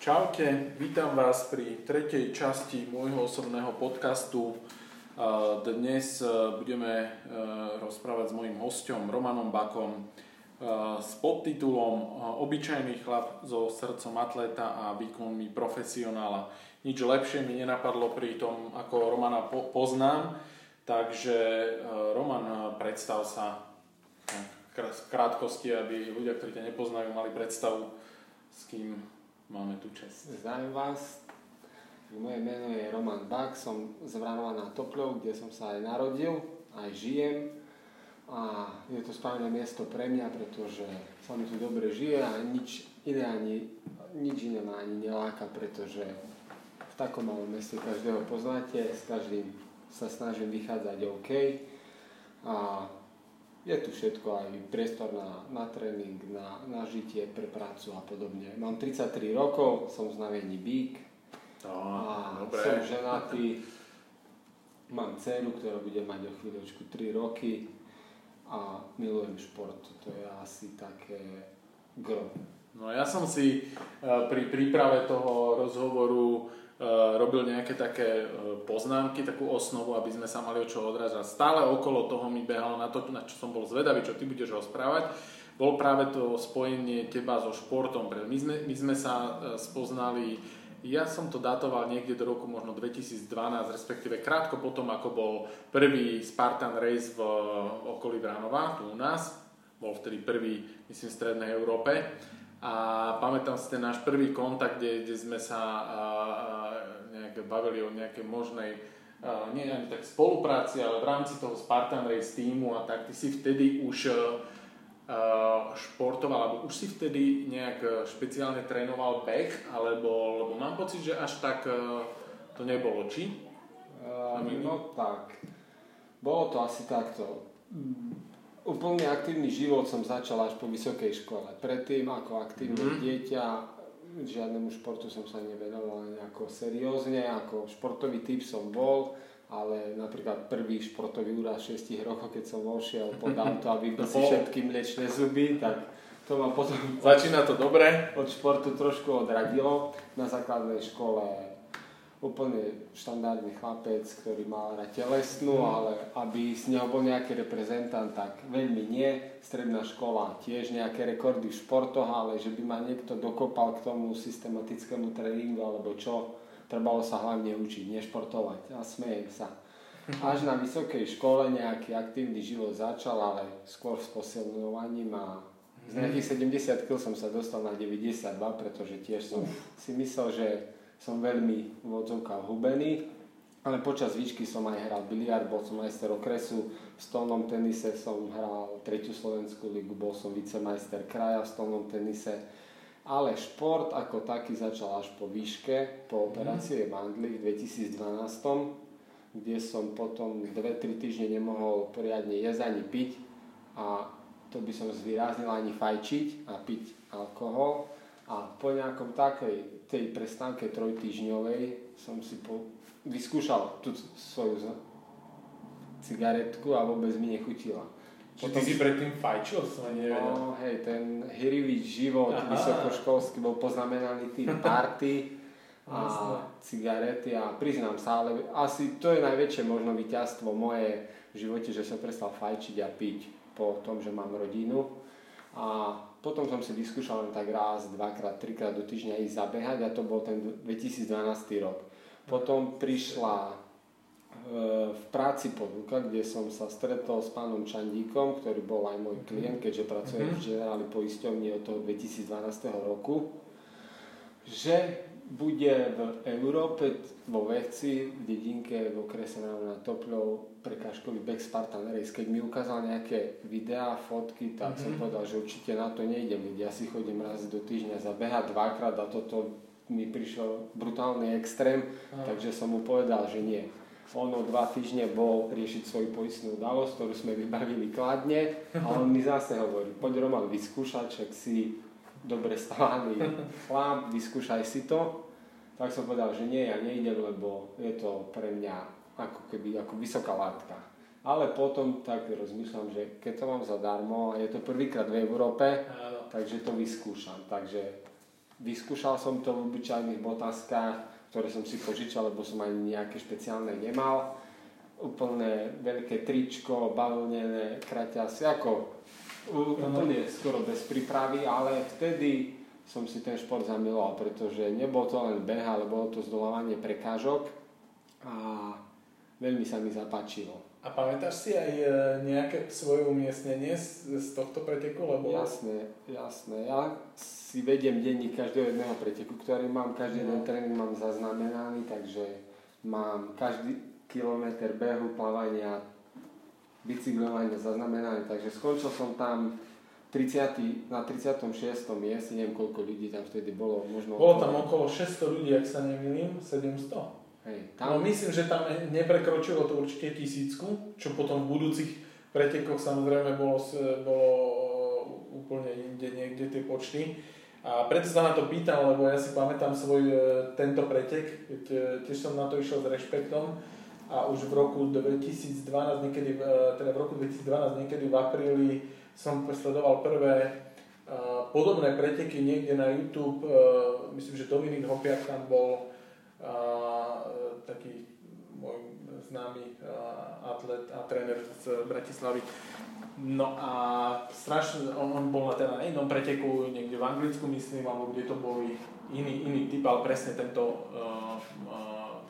Čaute, vítam vás pri tretej časti môjho osobného podcastu. Dnes e, budeme e, rozprávať s mojim hostom Romanom Bakom e, s podtitulom Obyčajný chlap so srdcom atléta a výkonmi profesionála. Nič lepšie mi nenapadlo pri tom, ako Romana poznám, takže Roman, predstav sa v krátkosti, aby ľudia, ktorí ťa nepoznajú, mali predstavu, s kým máme tu čest. Zdravím vás. Moje meno je Roman Bak, som z Vranova na Topľov, kde som sa aj narodil, aj žijem. A je to správne miesto pre mňa, pretože sa mi tu dobre žije a nič iné, ani, nič iné ma ani neláka, pretože v takom malom meste každého poznáte, s každým sa snažím vychádzať OK. A je tu všetko, aj priestor na, na tréning, na, na žitie, pre prácu a podobne. Mám 33 rokov, som znamení Bík no, a dobre. som ženatý. Mám dceru, ktorá bude mať o chvíľočku 3 roky a milujem šport. To je asi také gro. No ja som si eh, pri príprave toho rozhovoru robil nejaké také eh, poznámky, takú osnovu, aby sme sa mali o čo odrážať. Stále okolo toho mi behalo na to, na čo som bol zvedavý, čo ty budeš rozprávať, bol práve to spojenie teba so športom. My sme, my sme sa eh, spoznali, ja som to datoval niekde do roku možno 2012, respektíve krátko potom, ako bol prvý Spartan Race v okolí Vránova, tu u nás. Bol vtedy prvý, myslím, v Strednej Európe. A pamätám si ten náš prvý kontakt, kde, kde sme sa a, nejak bavili o nejakej možnej a, nie ani tak spolupráci, ale v rámci toho Spartan Race týmu a tak ty si vtedy už a, športoval, alebo už si vtedy nejak špeciálne trénoval beh, alebo lebo mám pocit, že až tak a, to nebolo, či? Uh, no tak, bolo to asi takto úplne aktívny život som začal až po vysokej škole. Predtým ako aktívne mm-hmm. dieťa žiadnemu športu som sa nevenoval nejako seriózne, ako športový typ som bol, ale napríklad prvý športový úraz 6 rokov, keď som vošiel pod auto a vybil si všetky mliečne zuby, tak to ma potom... Začína to dobre. Od športu trošku odradilo. Na základnej škole úplne štandardný chlapec, ktorý mal na telesnú, mm. ale aby z neho bol nejaký reprezentant, tak veľmi nie. Stredná škola tiež nejaké rekordy v športoch, ale že by ma niekto dokopal k tomu systematickému tréningu alebo čo, trebalo sa hlavne učiť, nešportovať. A smejem sa. Až na vysokej škole nejaký aktívny život začal, ale skôr s posilňovaním a z nejakých 70 kg som sa dostal na 92, pretože tiež som si myslel, že som veľmi v odzovkách hubený, ale počas výšky som aj hral biliard, bol som majster okresu, v stolnom tenise som hral tretiu slovenskú ligu, bol som vicemajster kraja v stolnom tenise, ale šport ako taký začal až po výške, po operácii mm. mandly v 2012, kde som potom 2-3 týždne nemohol poriadne jesť ani piť a to by som zvýraznil ani fajčiť a piť alkohol a po nejakom takej tej prestávke trojtýždňovej som si po, vyskúšal tú svoju cigaretku a vôbec mi nechutila. Čiže ty si predtým fajčil, som nevedel. No hej, ten hirivý život Aha. vysokoškolský bol poznamenaný tým party a cigarety a priznám sa, ale asi to je najväčšie možno víťazstvo moje v živote, že som prestal fajčiť a piť po tom, že mám rodinu. A potom som si vyskúšal len tak raz, dvakrát, trikrát do týždňa ísť zabehať a to bol ten 2012 rok. Potom prišla e, v práci podluka, kde som sa stretol s pánom Čandíkom, ktorý bol aj môj klient, keďže pracuje v generáli poisťovni od toho 2012 roku, že bude v Európe vo veci v dedinke v okrese na Topľov prekážkový back Spartan Race. Keď mi ukázal nejaké videá, fotky, tak mm-hmm. som mhm. povedal, že určite na to nejdem, ja si chodím raz do týždňa zabehať dvakrát a toto mi prišiel brutálny extrém, ah. takže som mu povedal, že nie. On o dva týždne bol riešiť svoju poistnú udalosť, ktorú sme vybavili kladne a on mi zase hovorí, poď Roman vyskúšať, však si dobre stávaný chlap, vyskúšaj si to. Tak som povedal, že nie, ja nejdem, lebo je to pre mňa ako keby ako vysoká látka. Ale potom tak rozmýšľam, že keď to mám zadarmo a je to prvýkrát v Európe, Áno. takže to vyskúšam. Takže vyskúšal som to v obyčajných botaskách, ktoré som si požičal, lebo som ani nejaké špeciálne nemal. Úplne veľké tričko, bavlnené, kraťasy, ako úplne skoro bez prípravy, ale vtedy som si ten šport zamiloval, pretože nebol to len beh, ale bolo to zdolávanie prekážok a veľmi sa mi zapáčilo. A pamätáš si aj e, nejaké svoje umiestnenie z, z tohto preteku? Lebo... Jasné, jasné. Ja si vediem denník každého jedného preteku, ktorý mám, každý jeden no. tréning mám zaznamenaný, takže mám každý kilometr behu, plávania, bicyklovania zaznamenaný, takže skončil som tam 30, na 36. mieste, neviem koľko ľudí tam vtedy bolo. Možno bolo tam okolo 600 ľudí, ak sa nemýlim, 700. Hej, tam... No myslím, že tam neprekročilo to určite tisícku, čo potom v budúcich pretekoch samozrejme bolo, bolo úplne inde niekde tie počty. A preto sa na to pýtam, lebo ja si pamätám svoj e, tento pretek, e, tiež som na to išiel s rešpektom a už v roku 2012, niekedy, e, teda v roku 2012, niekedy v apríli som sledoval prvé podobné preteky niekde na YouTube. Myslím, že Dominik Hopiak tam bol e, taký môj známy atlet a tréner z Bratislavy. No a strašne, on, on bol na, teda na jednom preteku niekde v Anglicku, myslím, alebo kde to boli iný, iný typ, ale presne tento uh, uh,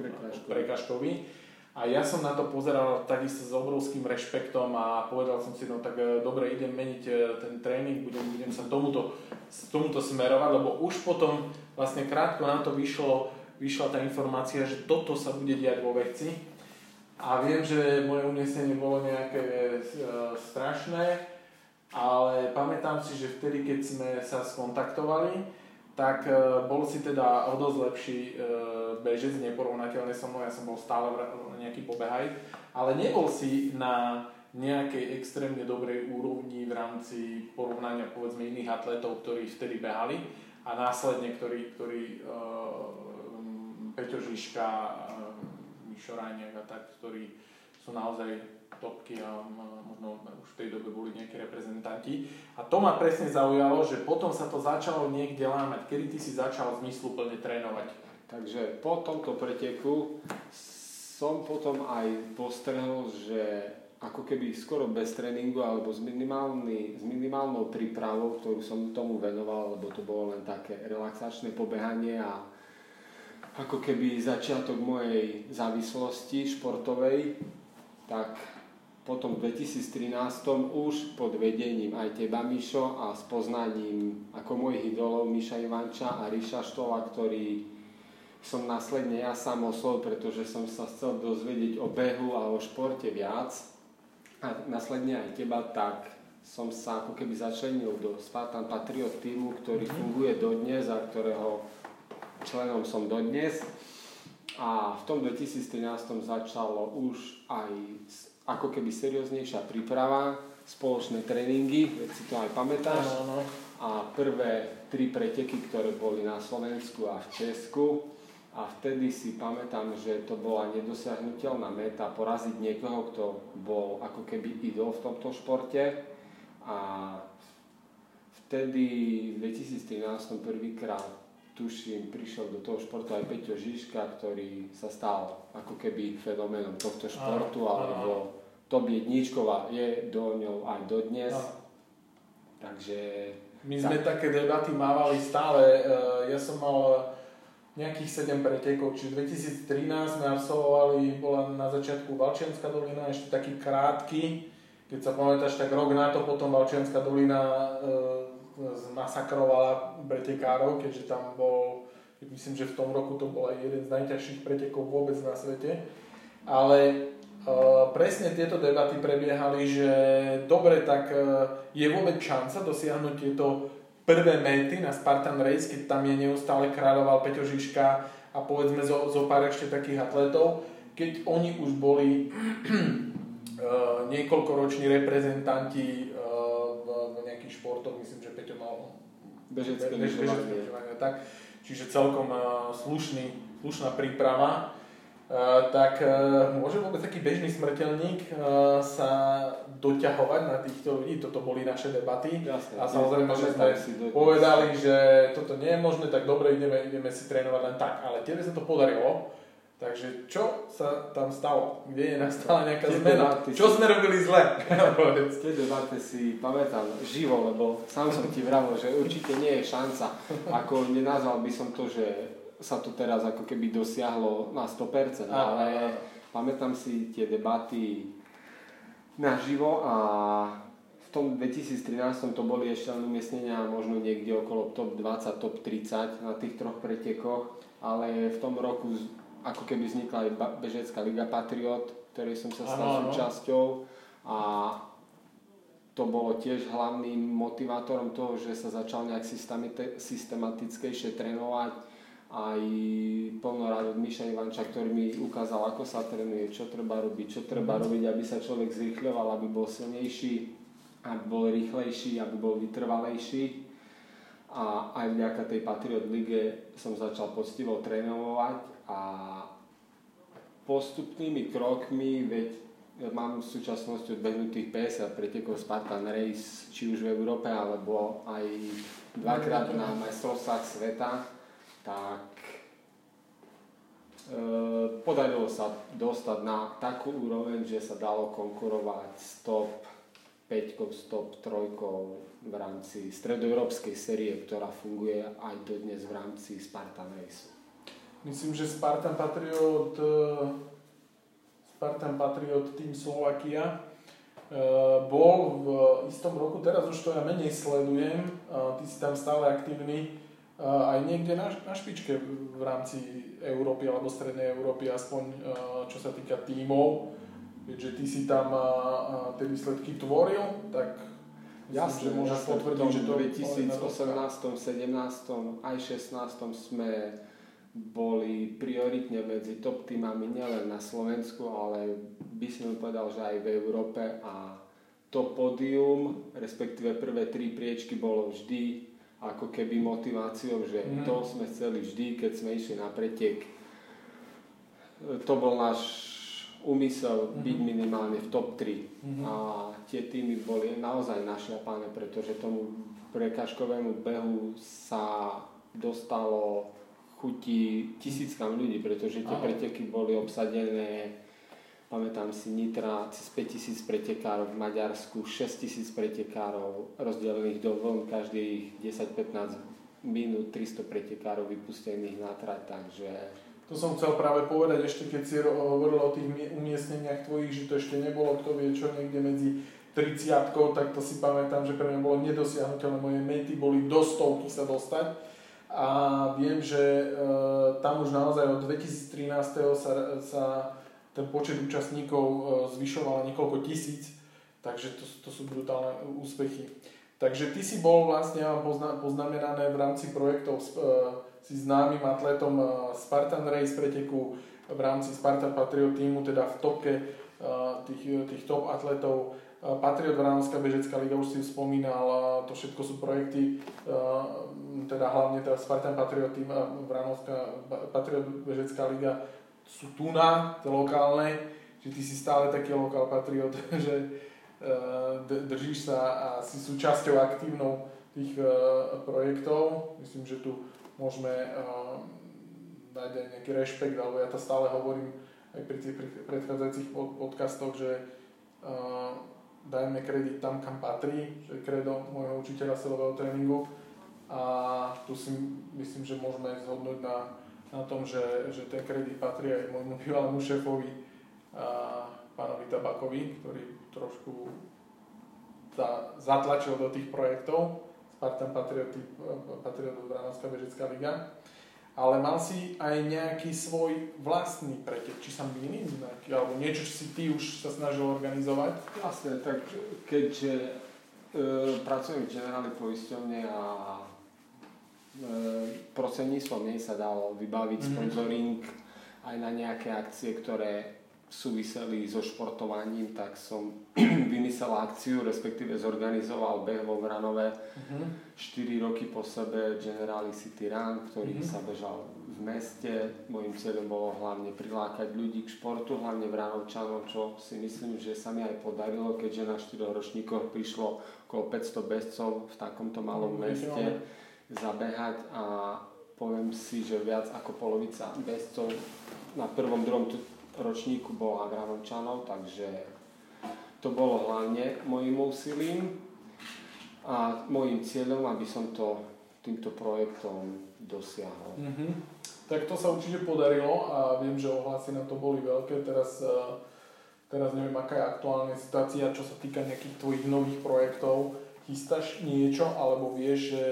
prekažkový. A ja som na to pozeral takisto s obrovským rešpektom a povedal som si, no tak dobre, idem meniť ten tréning, budem, budem sa tomuto, tomuto smerovať, lebo už potom vlastne krátko na to vyšlo vyšla tá informácia, že toto sa bude diať vo veci. A viem, že moje umiestnenie bolo nejaké e, strašné, ale pamätám si, že vtedy, keď sme sa skontaktovali, tak e, bol si teda o dosť lepší e, bežec, neporovnateľne so mnou, ja som bol stále nejaký pobehaj, ale nebol si na nejakej extrémne dobrej úrovni v rámci porovnania povedzme iných atletov, ktorí vtedy behali a následne, ktorí, ktorí Peťo Žižka, Mišo Rajniak a tak, ktorí sú naozaj topky a možno už v tej dobe boli nejakí reprezentanti. A to ma presne zaujalo, že potom sa to začalo niekde lámať. Kedy ty si začal zmysluplne trénovať? Takže po tomto preteku som potom aj postrehol, že ako keby skoro bez tréningu alebo s, s minimálnou prípravou, ktorú som tomu venoval, lebo to bolo len také relaxačné pobehanie a ako keby začiatok mojej závislosti športovej, tak potom v 2013 už pod vedením aj teba Mišo a s poznaním ako mojich idolov Miša Ivanča a Ríša Štola, ktorý som následne ja sám oslov, pretože som sa chcel dozvedieť o behu a o športe viac a následne aj teba, tak som sa ako keby začlenil do Spartan Patriot týmu, ktorý mm-hmm. funguje dodnes a ktorého členom som dodnes. A v tom 2013 začalo už aj ako keby serióznejšia príprava, spoločné tréningy, veď si to aj pamätáš. No, no. A prvé tri preteky, ktoré boli na Slovensku a v Česku. A vtedy si pamätám, že to bola nedosiahnutelná meta poraziť niekoho, kto bol ako keby idol v tomto športe. A vtedy v 2013 prvýkrát tuším, prišiel do toho športu aj Peťo Žižka, ktorý sa stal ako keby fenoménom tohto športu, alebo top jedničková je do ňou aj dodnes. Aha. Takže... My tak. sme také debaty mávali stále. E, ja som mal nejakých 7 pretekov, čiže 2013 sme absolvovali, bola na začiatku Valčianská dolina, ešte taký krátky, keď sa pamätáš, tak rok na to potom Valčianská dolina e, zmasakrovala pretekárov, keďže tam bol, myslím, že v tom roku to bol aj jeden z najťažších pretekov vôbec na svete. Ale presne tieto debaty prebiehali, že dobre, tak uh, je vôbec šanca dosiahnuť tieto prvé mety na Spartan Race, keď tam je neustále kráľoval Peťo Žižka a povedzme zo, zo pár ešte takých atletov, keď oni už boli uh, niekoľkoroční reprezentanti všetkých športoch, myslím, že Peťo mal bežecké lyžovanie. Tak, čiže celkom slušný, slušná príprava. Uh, tak uh, môže vôbec taký bežný smrteľník uh, sa doťahovať na týchto ľudí? Toto boli naše debaty. Jasne, a samozrejme, že sme povedali, že toto nie je možné, tak dobre, ideme, ideme si trénovať len tak. Ale tebe sa to podarilo. Takže čo sa tam stalo? Kde je nastala nejaká Tie zmena? Debaty čo si... sme robili zle? Tie debaty si pamätám živo, lebo sám som ti vravil, že určite nie je šanca. Ako nenazval by som to, že sa to teraz ako keby dosiahlo na 100%, a, ale pamätám si tie debaty naživo a v tom 2013 to boli ešte len umiestnenia možno niekde okolo top 20, top 30 na tých troch pretekoch, ale v tom roku ako keby vznikla aj Bežecká liga Patriot, ktorej som sa stal súčasťou a to bolo tiež hlavným motivátorom toho, že sa začal nejak systematickejšie trénovať aj plno od Miša Ivanča, ktorý mi ukázal, ako sa trénuje, čo treba robiť, čo treba mhm. robiť, aby sa človek zrýchľoval, aby bol silnejší, aby bol rýchlejší, aby bol vytrvalejší. A aj vďaka tej Patriot Lige som začal poctivo trénovať a postupnými krokmi, veď mám v súčasnosti odbehnutých 50 pretekov Spartan Race, či už v Európe, alebo aj dvakrát na majstrovstvách sveta tak e, podarilo sa dostať na takú úroveň, že sa dalo konkurovať stop 5, stop 3 v rámci stredoeurópskej série, ktorá funguje aj dodnes v rámci Spartan Race. Myslím, že Spartan Patriot e, Spartan Patriot Team Slovakia e, bol v istom roku, teraz už to ja menej sledujem, ty si tam stále aktívny, aj niekde na, na špičke v rámci Európy alebo Strednej Európy, aspoň čo sa týka tímov. Keďže ty si tam tie výsledky tvoril, tak Jasne, že môžeš potvrdiť, že to v 2018, 17, aj 16 sme boli prioritne medzi top týmami nielen na Slovensku, ale by som povedal, že aj v Európe a to pódium, respektíve prvé tri priečky bolo vždy ako keby motiváciou, že mm. to sme chceli vždy, keď sme išli na pretek. To bol náš úmysel mm byť minimálne v top 3. mm A tie týmy boli naozaj našľapané, pretože tomu prekažkovému behu sa dostalo chutí tisíckam ľudí, pretože tie preteky boli obsadené Pamätám si Nitra cez 5000 pretekárov v Maďarsku, 6000 pretekárov rozdelených do vln, každých 10-15 minút 300 pretekárov vypustených na trať, takže... To som chcel práve povedať ešte, keď si hovoril o tých umiestneniach tvojich, že to ešte nebolo, kto vie čo, niekde medzi 30 tak to si pamätám, že pre mňa bolo nedosiahnutelné. Moje mety boli do stovky sa dostať. A viem, že e, tam už naozaj od 2013. sa, sa ten počet účastníkov e, zvyšoval niekoľko tisíc, takže to, to sú brutálne úspechy. Takže ty si bol vlastne, poznamenané v rámci projektov uh, si známym atletom uh, Spartan Race preteku v rámci Spartan Patriot týmu, teda v topke tých, tých top atletov. Patriot Vránovská bežecká liga, už si spomínal, to všetko sú projekty, teda hlavne teda Spartan Patriot tým, Vránovská Patriot bežecká liga sú tu na, lokálne, že ty si stále taký lokál patriot, že uh, držíš sa a si súčasťou aktívnou tých uh, projektov. Myslím, že tu môžeme uh, dať aj nejaký rešpekt, alebo ja to stále hovorím aj pri tých predchádzajúcich podcastoch, že dajme kredit tam, kam patrí, že kredo môjho učiteľa silového tréningu a tu si myslím, že môžeme zhodnúť na na tom, že, že ten kredit patrí aj môjmu bývalému šéfovi a pánovi Tabakovi, ktorý trošku sa zatlačil do tých projektov. Spartan Patriot, Patriot Branovská bežická liga. Ale mal si aj nejaký svoj vlastný pretek, či sa mýlim, alebo niečo, čo si ty už sa snažil organizovať? Jasne, tak keďže e, pracujem v generálnej poisťovne a prostredníctvom nej sa dalo vybaviť mm-hmm. sponzoring aj na nejaké akcie, ktoré súviseli so športovaním, tak som vymyslel akciu, respektíve zorganizoval beh vo Vranove uh-huh. Mhm. 4 roky po sebe Generali City Run, ktorý uh-huh. sa bežal v meste. Mojím cieľom bolo hlavne prilákať ľudí k športu, hlavne Vranovčanov, čo si myslím, že sa mi aj podarilo, keďže na 4 ročníkoch prišlo okolo 500 bezcov v takomto malom uh-huh. meste zabehať a poviem si, že viac ako polovica bezcov na prvom, druhom ročníku bola Granovčanov, takže to bolo hlavne mojim úsilím a môjim cieľom, aby som to týmto projektom dosiahol. Mm-hmm. Tak to sa určite podarilo a viem, že ohlasy na to boli veľké. Teraz, e, teraz neviem, aká je aktuálna situácia, čo sa týka nejakých tvojich nových projektov. Chystáš niečo, alebo vieš, že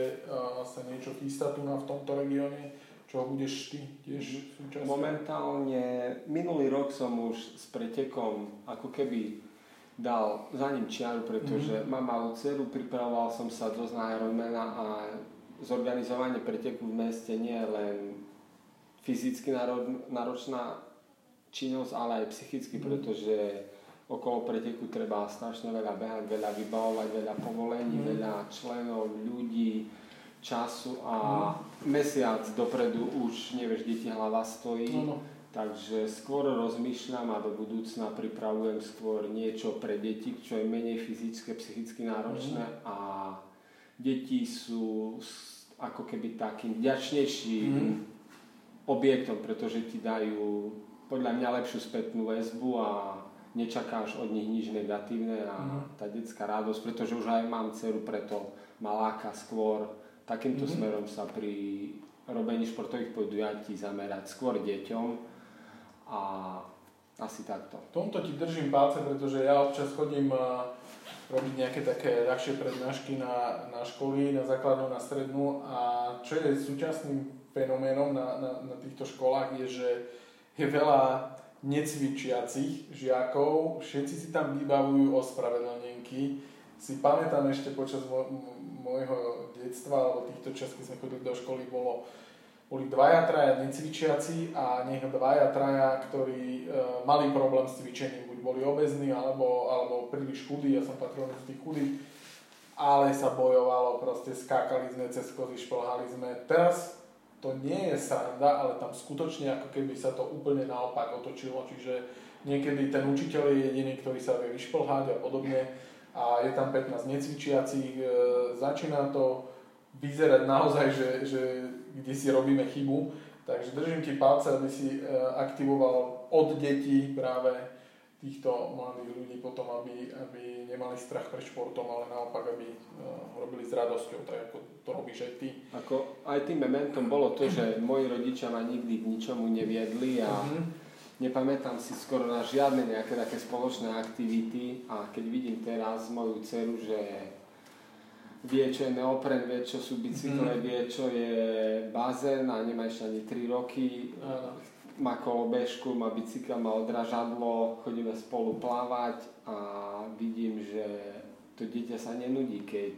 sa niečo chystá tu na v tomto regióne? čo budeš ty tiež súčasťou? Momentálne, minulý rok som už s pretekom ako keby dal za ním čiaru, pretože mm-hmm. mám malú dceru, pripravoval som sa dosť na Ironmana a zorganizovanie preteku v meste nie je len fyzicky náročná činnosť, ale aj psychicky, mm-hmm. pretože okolo preteku treba strašne veľa behať, veľa vybavovať, veľa povolení, mm-hmm. veľa členov, ľudí, času a mm. mesiac dopredu už nevieš, kde ti hlava stojí. No, no. Takže skôr rozmýšľam a do budúcna pripravujem skôr niečo pre deti, čo je menej fyzické, psychicky náročné mm. a deti sú ako keby takým vďačnejším mm. objektom, pretože ti dajú podľa mňa lepšiu spätnú väzbu a nečakáš od nich nič negatívne a mm. tá detská radosť, pretože už aj mám dceru, preto maláka skôr takýmto mm-hmm. smerom sa pri robení športových podujatí zamerať skôr deťom a asi takto. Tomto ti držím palce, pretože ja občas chodím robiť nejaké také ľahšie prednášky na, na školy, na základnú, na strednú a čo je súčasným fenoménom na, na, na týchto školách je, že je veľa necvičiacich žiakov, všetci si tam vybavujú ospravedlnenky. Si pamätám ešte počas môjho detstva alebo týchto čas, keď sme chodili do školy, bolo, boli dvaja, traja necvičiaci a nech dvaja, traja, ktorí e, mali problém s cvičením, buď boli obezní alebo, alebo príliš chudí, ja som patril z tých chudých, ale sa bojovalo, proste skákali sme cez kozy, šplhali sme. Teraz to nie je sranda, ale tam skutočne ako keby sa to úplne naopak otočilo, čiže niekedy ten učiteľ je jediný, ktorý sa vie vyšplhať a podobne. A je tam 15 necvičiacich, e, začína to vyzerať naozaj, že, že kde si robíme chybu, takže držím ti palce, aby si e, aktivoval od detí práve týchto mladých ľudí potom, aby, aby nemali strach pred športom, ale naopak, aby uh, robili s radosťou, tak ako to robíš aj ty. Ako aj tým momentom bolo to, že moji rodičia ma nikdy k ničomu neviedli a uh-huh nepamätám si skoro na žiadne nejaké také spoločné aktivity a keď vidím teraz moju dceru, že vie, čo je neopren, vie, čo sú bicykle, mm. vie, čo je bazén a nemá ešte ani 3 roky, uh. Má kolobežku, má bicykel, má odražadlo, chodíme spolu plávať a vidím, že to dieťa sa nenudí, keď,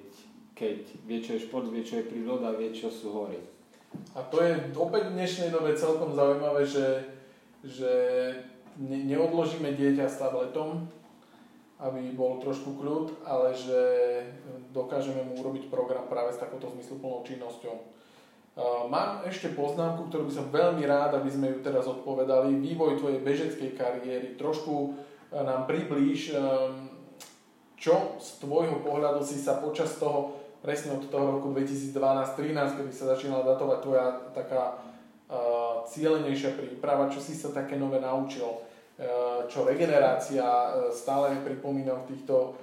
keď vie, čo je šport, vie, čo je príroda, vie, čo sú hory. A to je opäť v dnešnej dobe celkom zaujímavé, že že ne, neodložíme dieťa s tabletom, aby bol trošku kľud, ale že dokážeme mu urobiť program práve s takouto zmysluplnou činnosťou. Mám ešte poznámku, ktorú by som veľmi rád, aby sme ju teraz odpovedali. Vývoj tvojej bežeckej kariéry. Trošku nám priblíž, čo z tvojho pohľadu si sa počas toho, presne od toho roku 2012-2013, kedy sa začínala datovať tvoja taká cieľenejšia príprava, čo si sa také nové naučil, čo regenerácia, stále pripomínam v týchto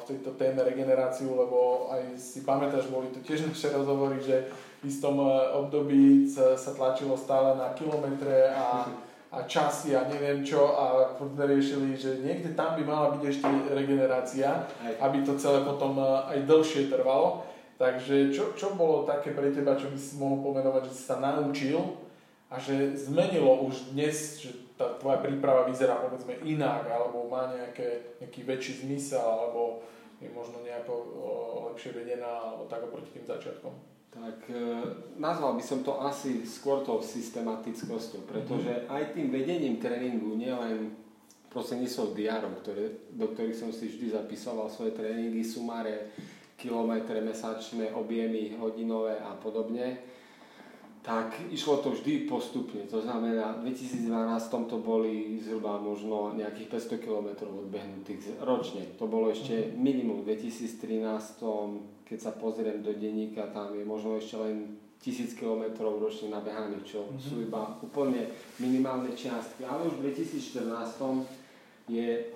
v tejto téme regeneráciu, lebo aj si pamätáš, boli to tiež naše rozhovory, že istom období sa, tlačilo stále na kilometre a, a časy a neviem čo a sme riešili, že niekde tam by mala byť ešte regenerácia, aby to celé potom aj dlhšie trvalo. Takže čo, čo bolo také pre teba, čo by si mohol pomenovať, že si sa naučil a že zmenilo už dnes, že tá tvoja príprava vyzerá povedzme inak, alebo má nejaké, nejaký väčší zmysel, alebo je možno nejako o, lepšie vedená, alebo tak oproti tým začiatkom? Tak e, nazval by som to asi skôr tou systematickosťou, pretože mm-hmm. aj tým vedením tréningu, nielen prostredníctvom diárov, ktoré, do ktorých som si vždy zapisoval svoje tréningy, sumáre, kilometre mesačné, objemy hodinové a podobne, tak išlo to vždy postupne. To znamená, v 2012 to boli zhruba možno nejakých 500 km odbehnutých ročne. To bolo ešte mhm. minimum. V 2013, keď sa pozriem do denníka, tam je možno ešte len 1000 km ročne nabehaných, čo mm-hmm. sú iba úplne minimálne čiastky. Ale už v 2014 je,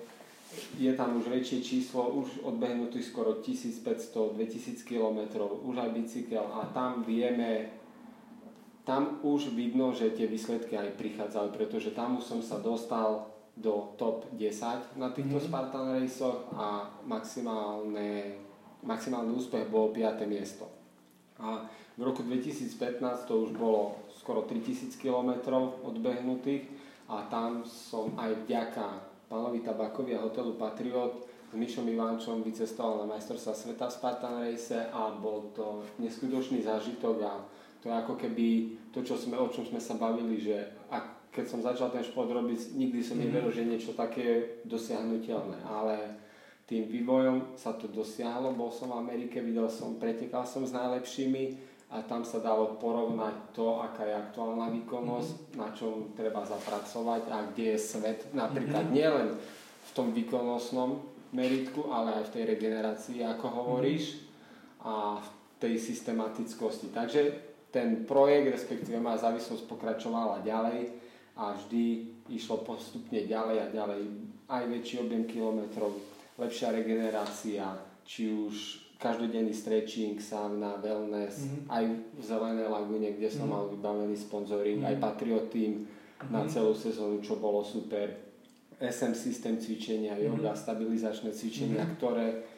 je tam už väčšie číslo, už odbehnutých skoro 1500-2000 km, už aj bicykel a tam vieme, tam už vidno, že tie výsledky aj prichádzajú, pretože tam už som sa dostal do top 10 na týchto mm-hmm. Spartan Raceoch a maximálne, maximálny úspech bol 5. miesto. A v roku 2015 to už bolo skoro 3000 km odbehnutých a tam som aj vďaka pánovi Tabakovi a hotelu Patriot s Mišom Ivančom vycestoval na majstrovstva sveta v Spartan Race a bol to neskutočný zážitok a to je ako keby to, čo sme, o čom sme sa bavili, že ak, keď som začal ten šport robiť, nikdy som mm-hmm. neveril, že niečo také dosiahnutelné, ale tým vývojom sa to dosiahlo, bol som v Amerike, videl som, pretekal som s najlepšími, a tam sa dalo porovnať to, aká je aktuálna výkonnosť, mm-hmm. na čom treba zapracovať a kde je svet, napríklad mm-hmm. nielen v tom výkonnostnom meritku, ale aj v tej regenerácii, ako hovoríš, mm-hmm. a v tej systematickosti. Takže ten projekt, respektíve má závislosť pokračovala ďalej a vždy išlo postupne ďalej a ďalej. Aj väčší objem kilometrov, lepšia regenerácia, či už každodenný stretching, sauna, wellness, mm-hmm. aj v Zelenej lagune, kde som mm-hmm. mal vybavený sponzoring, mm-hmm. aj Patriot Team mm-hmm. na celú sezónu, čo bolo super. SM systém cvičenia, mm-hmm. yoga, stabilizačné cvičenia, mm-hmm. ktoré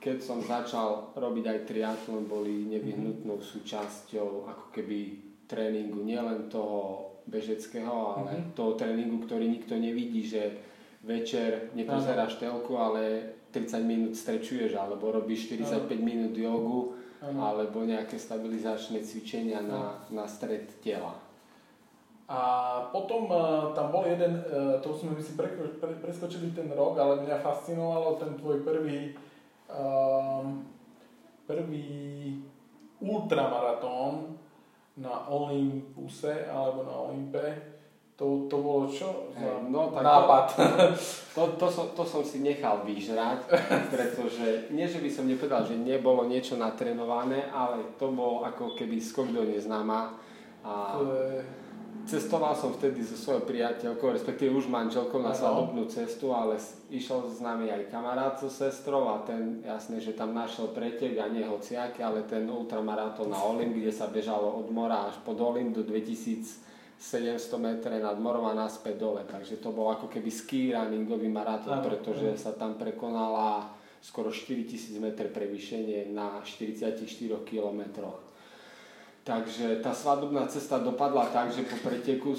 keď som začal robiť aj triatlon, boli nevyhnutnou mhm. súčasťou ako keby tréningu nielen toho bežeckého, ale mm-hmm. toho tréningu, ktorý nikto nevidí, že večer nepozeráš telku, ale 30 minút strečuješ alebo robíš 45 no. minút jogu ano. alebo nejaké stabilizačné cvičenia na, na stred tela. A potom uh, tam bol jeden, uh, to sme si pre, pre, preskočili ten rok, ale mňa fascinovalo ten tvoj prvý um, prvý ultramaratón na Olympuse alebo na Olympe to, to bolo čo za no, tak nápad? To, to, to, som, to som si nechal vyžrať, pretože nie, že by som nepovedal, že nebolo niečo natrenované, ale to bol ako keby skok do neznáma. A je... Cestoval som vtedy so svojou priateľkou, respektíve už manželkou na svadobnú cestu, ale išiel s nami aj kamarát so sestrou a ten, jasne, že tam našiel pretek a nie hociaké, ale ten ultramaratón na Olymp, kde sa bežalo od mora až pod Olymp do 2000 700 metre nad morom a naspäť dole. Takže to bol ako keby ski runningový maratón, pretože sa tam prekonala skoro 4000 metre prevýšenie na 44 kilometroch. Takže tá svadobná cesta dopadla tak, že po preteku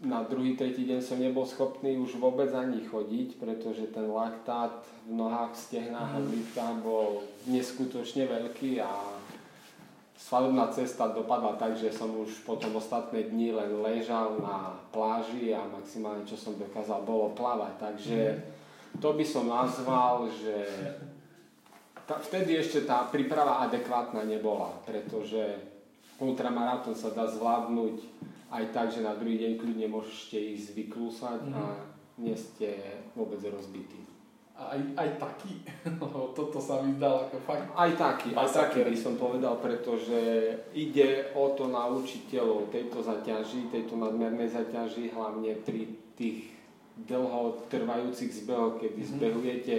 na druhý, tretí deň som nebol schopný už vôbec ani chodiť, pretože ten laktát v nohách, stehnách a v bol neskutočne veľký a svadobná cesta dopadla tak, že som už potom ostatné dni len ležal na pláži a maximálne čo som dokázal bolo plávať. Takže to by som nazval, že ta, vtedy ešte tá príprava adekvátna nebola, pretože ultramaratón sa dá zvládnuť aj tak, že na druhý deň kľudne môžete ísť vyklúsať mm. a nie ste vôbec rozbití aj, aj taký, lebo toto sa mi zdalo ako fakt... Aj taký, aj taký by som povedal, pretože ide o to naučiť telo tejto zaťaži, tejto nadmernej zaťaži, hlavne pri tých dlho trvajúcich zbehoch, kedy mm-hmm. zbehujete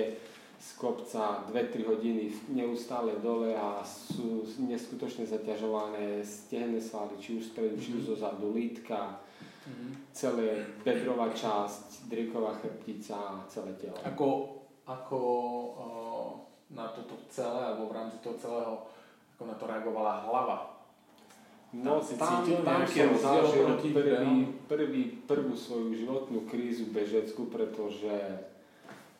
z kopca 2-3 hodiny neustále dole a sú neskutočne zaťažované stehné svaly, či už spredu, či už mhm. zo zadu, lítka, mm-hmm. celé bedrová časť, driková chrbtica, celé telo. Ako ako uh, na toto celé, alebo v rámci toho celého, ako na to reagovala hlava? No, tam, si tam, cítil tam som zažil prvý, prvý, prvú svoju životnú krízu bežeckú, pretože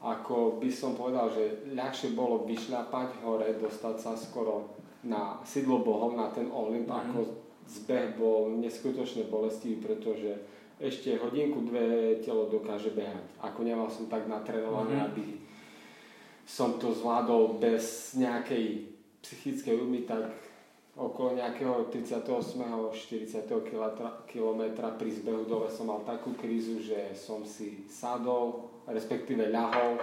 ako by som povedal, že ľahšie bolo vyšľapať hore, dostať sa skoro na sídlo bohov, na ten Olymp, mm-hmm. ako zbeh bol neskutočne bolestivý, pretože ešte hodinku, dve telo dokáže behať. Ako nemal som tak natrenované, mm-hmm. aby som to zvládol bez nejakej psychickej úmy, tak okolo nejakého 38. 40. kilometra pri zbehu dole som mal takú krízu, že som si sadol, respektíve ľahol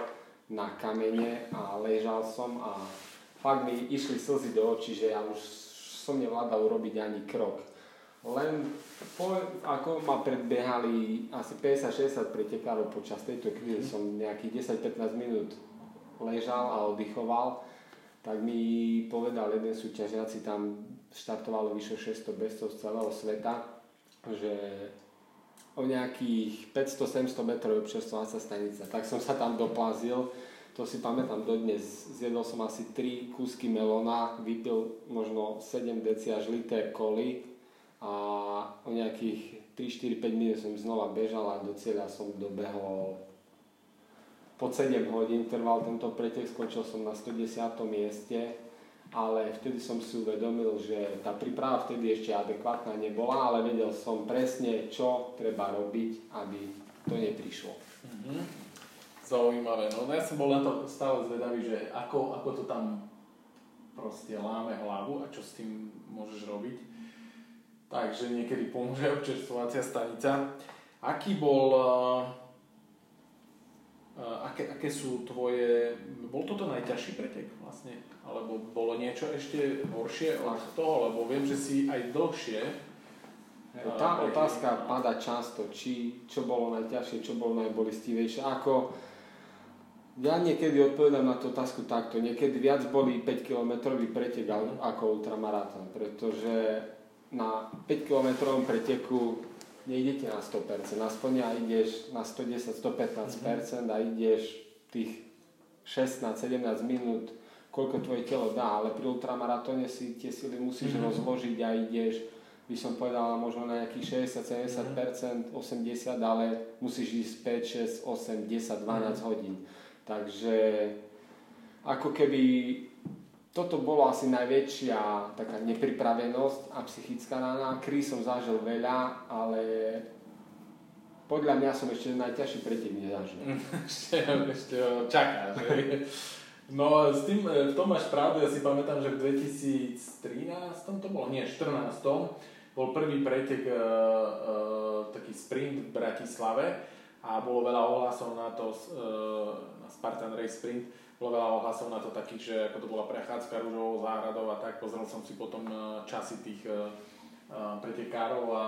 na kamene a ležal som a fakt mi išli slzy do očí, že ja už som nevládal urobiť ani krok. Len po, ako ma predbiehali asi 50-60 pretekárov počas tejto krízy, som nejakých 10-15 minút ležal a oddychoval, tak mi povedal jeden súťažiaci, tam štartovalo vyše 600 bestov z celého sveta, že o nejakých 500-700 metrov je občerstvovacia stanica. Tak som sa tam doplazil, to si pamätám dodnes, zjedol som asi 3 kúsky melona, vypil možno 7 deci až liter koli, a o nejakých 3, 4, 5 minút som znova bežal a do cieľa som dobehol pod 7 hodín trval tento pretek, skončil som na 110. mieste, ale vtedy som si uvedomil, že tá príprava vtedy ešte adekvátna nebola, ale vedel som presne, čo treba robiť, aby to neprišlo. Mm-hmm. Zaujímavé. No ja som bol na to stále zvedavý, že ako, ako to tam proste láme hlavu a čo s tým môžeš robiť takže niekedy pomôže občerstvovacia stanica. Aký bol, uh, uh, aké, aké sú tvoje, bol toto najťažší pretek vlastne? Alebo bolo niečo ešte horšie od toho? Lebo viem, že si aj dlhšie uh, tá otázka pada často, či čo bolo najťažšie, čo bolo najbolistivejšie. Ako, ja niekedy odpovedám na tú otázku takto. Niekedy viac boli 5 km pretek ako ultramaratón, pretože na 5 km preteku neidete na 100%, aspoň a ideš na 110-115% a ideš tých 16-17 minút, koľko tvoje telo dá, ale pri ultramaratóne si tie sily musíš mm-hmm. rozložiť a ideš, by som povedal, možno na nejakých 60-70%, 80%, ale musíš ísť 5, 6, 8, 10, 12 mm-hmm. hodín. Takže ako keby toto bolo asi najväčšia taká nepripravenosť a psychická rana. Krí som zažil veľa, ale podľa mňa som ešte najťažší pretek nezažil. ešte, ešte čakáš. no s tým, e, v tom máš pravdu, ja si pamätám, že v 2013 to bolo, nie, 14 bol prvý pretek, uh, uh, taký sprint v Bratislave a bolo veľa ohlasov na to, uh, na Spartan Race Sprint bolo veľa ohlasov na to takých, že ako to bola prechádzka rúžovou záhradou a tak, pozrel som si potom e, časy tých e, e, pretekárov a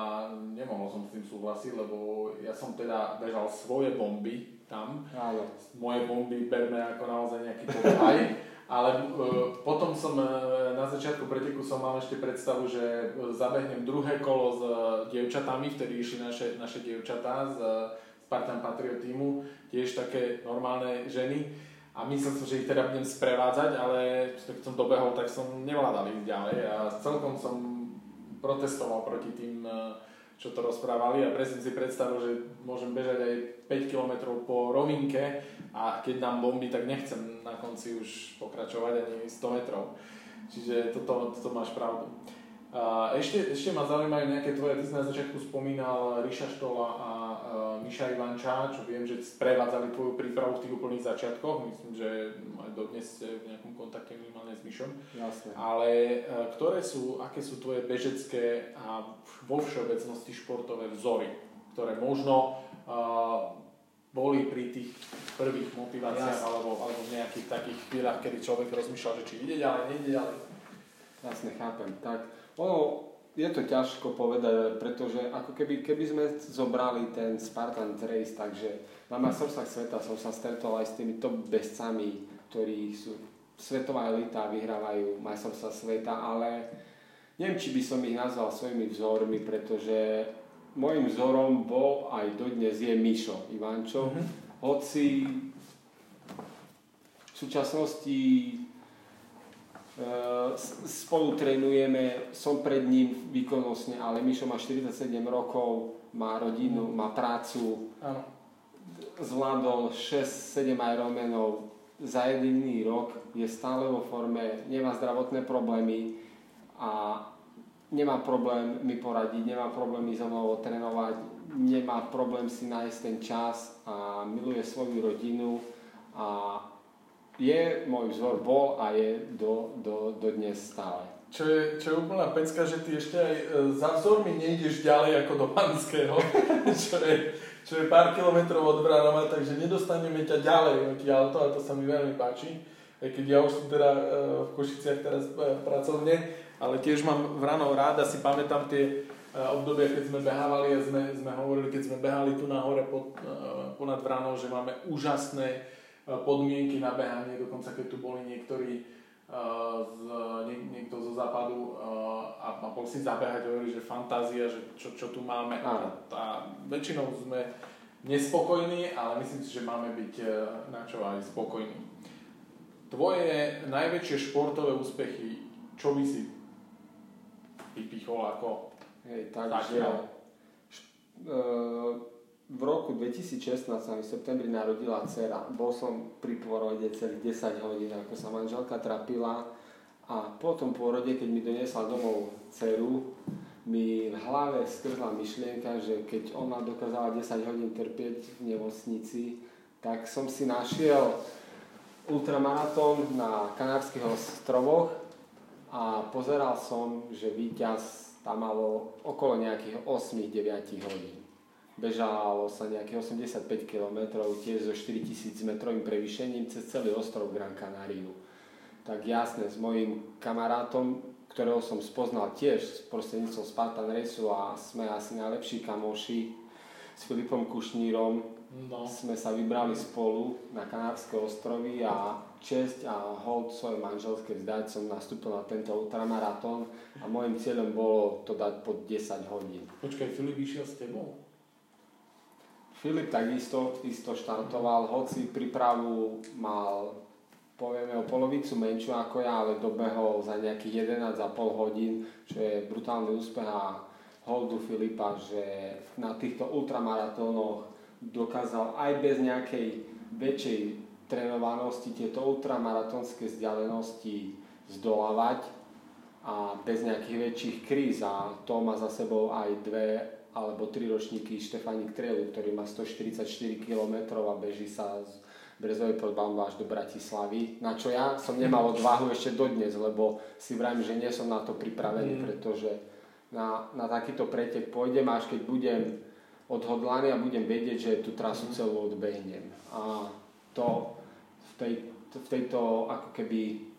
nemohol som s tým súhlasiť, lebo ja som teda bežal svoje bomby tam. Áno. Moje bomby berme ako naozaj nejaký podhaj. Ale uh, potom som uh, na začiatku preteku som mal ešte predstavu, že zabehnem druhé kolo s dievčatami, vtedy išli naše, naše dievčatá z Spartan Patriot týmu, tiež také normálne ženy a myslel som, že ich teda budem sprevádzať, ale keď som dobehol, tak som nevládal ísť ďalej a celkom som protestoval proti tým, čo to rozprávali a presne si predstavil, že môžem bežať aj 5 km po rovinke a keď dám bomby, tak nechcem na konci už pokračovať ani 100 metrov. Čiže toto, toto máš pravdu. Ešte, ešte ma zaujímajú nejaké tvoje, ty si na začiatku spomínal Ríša Štola a Miša Ivanča, čo viem, že sprevádzali tvoju prípravu v tých úplných začiatkoch. Myslím, že aj dodnes ste v nejakom kontakte minimálne s Mišom. Jasne. Ale e, ktoré sú, aké sú tvoje bežecké a vo všeobecnosti športové vzory, ktoré možno uh, boli pri tých prvých motiváciách alebo, alebo v nejakých takých chvíľach, kedy človek rozmýšľal, že či ide ďalej, nejde ďalej. Jasne, chápem. Tak ono, je to ťažko povedať, pretože ako keby, keby sme zobrali ten Spartan Race, takže na majstrovstvách sveta som sa stretol aj s tými top bezcami, ktorí sú svetová elita, vyhrávajú majstrovstvá sveta, ale neviem, či by som ich nazval svojimi vzormi, pretože môjim vzorom bol aj dodnes je Mišo Ivančo, mm-hmm. hoci v súčasnosti spolu trénujeme, som pred ním výkonnostne, ale Mišo má 47 rokov, má rodinu, má prácu, ano. zvládol 6-7 Ironmanov za jediný rok, je stále vo forme, nemá zdravotné problémy a nemá problém mi poradiť, nemá problém mi so mnou trénovať. nemá problém si nájsť ten čas a miluje svoju rodinu a je môj vzor, bol a je do, do, do dnes stále. Čo je, čo je úplná pecka, že ty ešte aj e, za vzormi nejdeš ďalej ako do Panského, čo, je, čo je pár kilometrov od Vranova, takže nedostaneme ťa ďalej odtiaľto a to sa mi veľmi páči. Aj keď ja už som teda e, v Košiciach teraz e, pracovne, ale tiež mám Vranov rád a si pamätám tie obdobia, keď sme behávali a sme, sme hovorili, keď sme behali tu nahore pod, ponad Vranou, že máme úžasné podmienky na behanie, dokonca keď tu boli niektorí z, nie, niekto zo západu a, a bol si zabehať, hovorí, že fantázia, že čo, čo tu máme. A, a väčšinou sme nespokojní, ale myslím si, že máme byť e, na čo aj spokojní. Tvoje najväčšie športové úspechy, čo by si vypichol ako Hej, takže v roku 2016 sa mi v septembri narodila dcera. Bol som pri pôrode celých 10 hodín, ako sa manželka trapila. A po tom pôrode, keď mi doniesla domov dceru, mi v hlave skrzla myšlienka, že keď ona dokázala 10 hodín trpieť v nemocnici, tak som si našiel ultramaratón na Kanárskych ostrovoch a pozeral som, že víťaz tam malo okolo nejakých 8-9 hodín bežalo sa nejakých 85 km tiež so 4000 metrovým prevýšením cez celý ostrov Gran Canariu. Tak jasne, s mojim kamarátom, ktorého som spoznal tiež s prostredníctvom Spartan Raceu a sme asi najlepší kamoši s Filipom Kušnírom no. sme sa vybrali spolu na Kanárske ostrovy a česť a hold svojej manželské vzdať som nastúpil na tento ultramaratón a môjim cieľom bolo to dať pod 10 hodín. Počkaj, Filip išiel s tebou? Filip takisto isto štartoval, hoci prípravu mal povieme o polovicu menšiu ako ja, ale dobehol za nejakých 11,5 hodín, čo je brutálny úspech a holdu Filipa, že na týchto ultramaratónoch dokázal aj bez nejakej väčšej trénovanosti tieto ultramaratónske vzdialenosti zdolávať a bez nejakých väčších kríz. A to má za sebou aj dve alebo tri ročníky Štefánik Trailu, ktorý má 144 km a beží sa z Brezovej pod až do Bratislavy, na čo ja som nemal odvahu ešte dodnes, lebo si vravím, že nie som na to pripravený, mm. pretože na, na takýto pretek pôjdem, až keď budem odhodlaný a budem vedieť, že tú trasu mm. celú odbehnem. A to v, tej, v tejto ako keby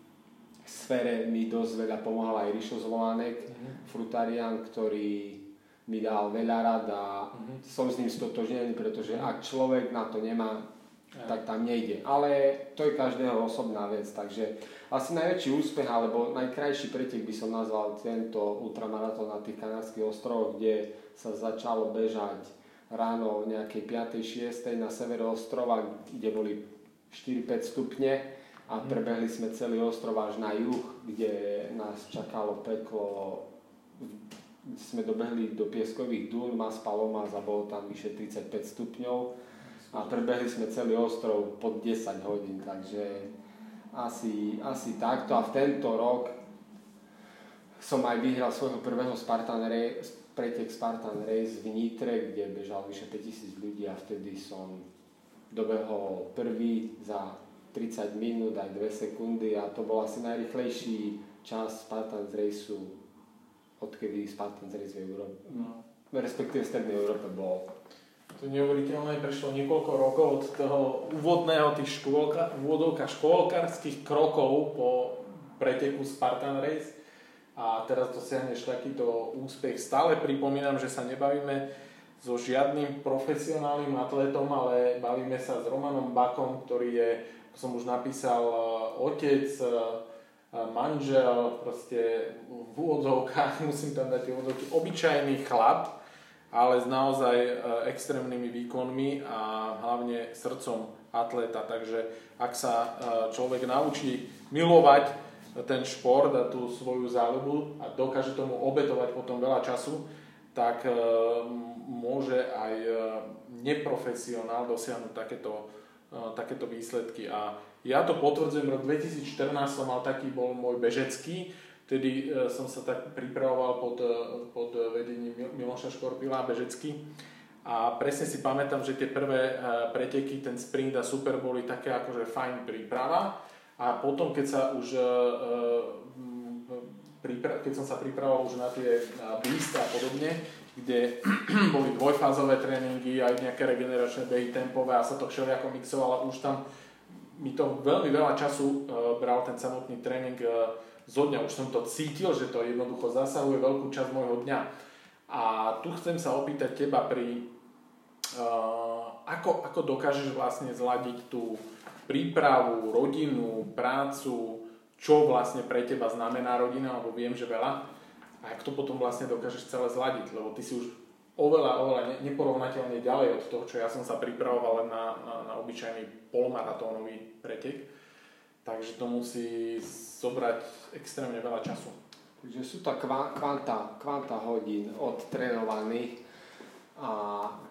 sfére mi dosť veľa pomohol aj Rišo Zvolánek, mm. frutarian, ktorý mi dal veľa rad a mm-hmm. som s ním stotožnený, pretože ak človek na to nemá, ja. tak tam nejde. Ale to je každého osobná vec, takže asi najväčší úspech alebo najkrajší pretek by som nazval tento ultramaratón na tých kanárskych ostrovoch, kde sa začalo bežať ráno o nejakej 5. 6. na severe ostrova, kde boli 4-5 stupne a mhm. prebehli sme celý ostrov až na juh, kde nás čakalo peklo sme dobehli do pieskových dún, Mas Palomas a bolo tam vyše 35 stupňov a prebehli sme celý ostrov pod 10 hodín, takže asi, asi takto. A v tento rok som aj vyhral svojho prvého Spartan Race, pretek Spartan Race v Nitre, kde bežal vyše 5000 ľudí a vtedy som dobehol prvý za 30 minút aj 2 sekundy a to bol asi najrychlejší čas Spartan Raceu odkedy Spartan Race v Európe, no. respektíve v Strednej Európe bol. To neuveriteľné, prešlo niekoľko rokov od toho úvodného tých škôlka, úvodovka škôlkarských krokov po preteku Spartan Race a teraz dosiahneš takýto úspech. Stále pripomínam, že sa nebavíme so žiadnym profesionálnym atletom, ale bavíme sa s Romanom Bakom, ktorý je, ako som už napísal, otec, manžel, proste v úvodzovkách, musím tam dať úvodzovky, obyčajný chlap, ale s naozaj e, extrémnymi výkonmi a hlavne srdcom atleta. Takže ak sa e, človek naučí milovať ten šport a tú svoju záľubu a dokáže tomu obetovať potom veľa času, tak e, môže aj neprofesionál dosiahnuť takéto, takéto výsledky. A ja to potvrdzujem, rok 2014 som mal taký, bol môj bežecký, vtedy e, som sa tak pripravoval pod, e, pod vedením Miloša Škorpila bežecky A presne si pamätám, že tie prvé preteky, ten sprint a super boli také akože fajn príprava. A potom, keď sa už keď som sa pripravoval už na tie beast a podobne, kde boli dvojfázové tréningy, aj nejaké regeneračné behy tempové a sa to všelijako mixovalo, už tam mi to veľmi veľa času uh, bral ten samotný tréning uh, zo dňa. Už som to cítil, že to jednoducho zasahuje veľkú časť môjho dňa. A tu chcem sa opýtať teba pri, uh, ako, ako dokážeš vlastne zladiť tú prípravu, rodinu, prácu, čo vlastne pre teba znamená rodina, lebo viem, že veľa. A ako to potom vlastne dokážeš celé zladiť, lebo ty si už oveľa, oveľa neporovnateľne ďalej od toho, čo ja som sa pripravoval len na, na, na obyčajný polmaratónový pretek. Takže to musí zobrať extrémne veľa času. Takže sú to kvanta, kvanta hodín odtrenovaných a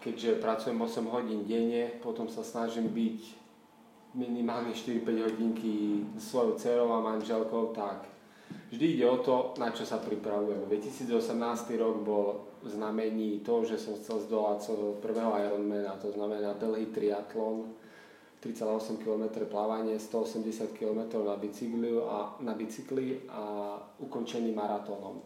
keďže pracujem 8 hodín denne, potom sa snažím byť minimálne 4-5 hodinky svojou dcerou a manželkou, tak vždy ide o to, na čo sa pripravujem. 2018 rok bol v znamení to, že som chcel zdolať svojho prvého Ironmana, to znamená dlhý triatlon, 3,8 km plávanie, 180 km na bicykli a, na bicykli a ukončený maratónom.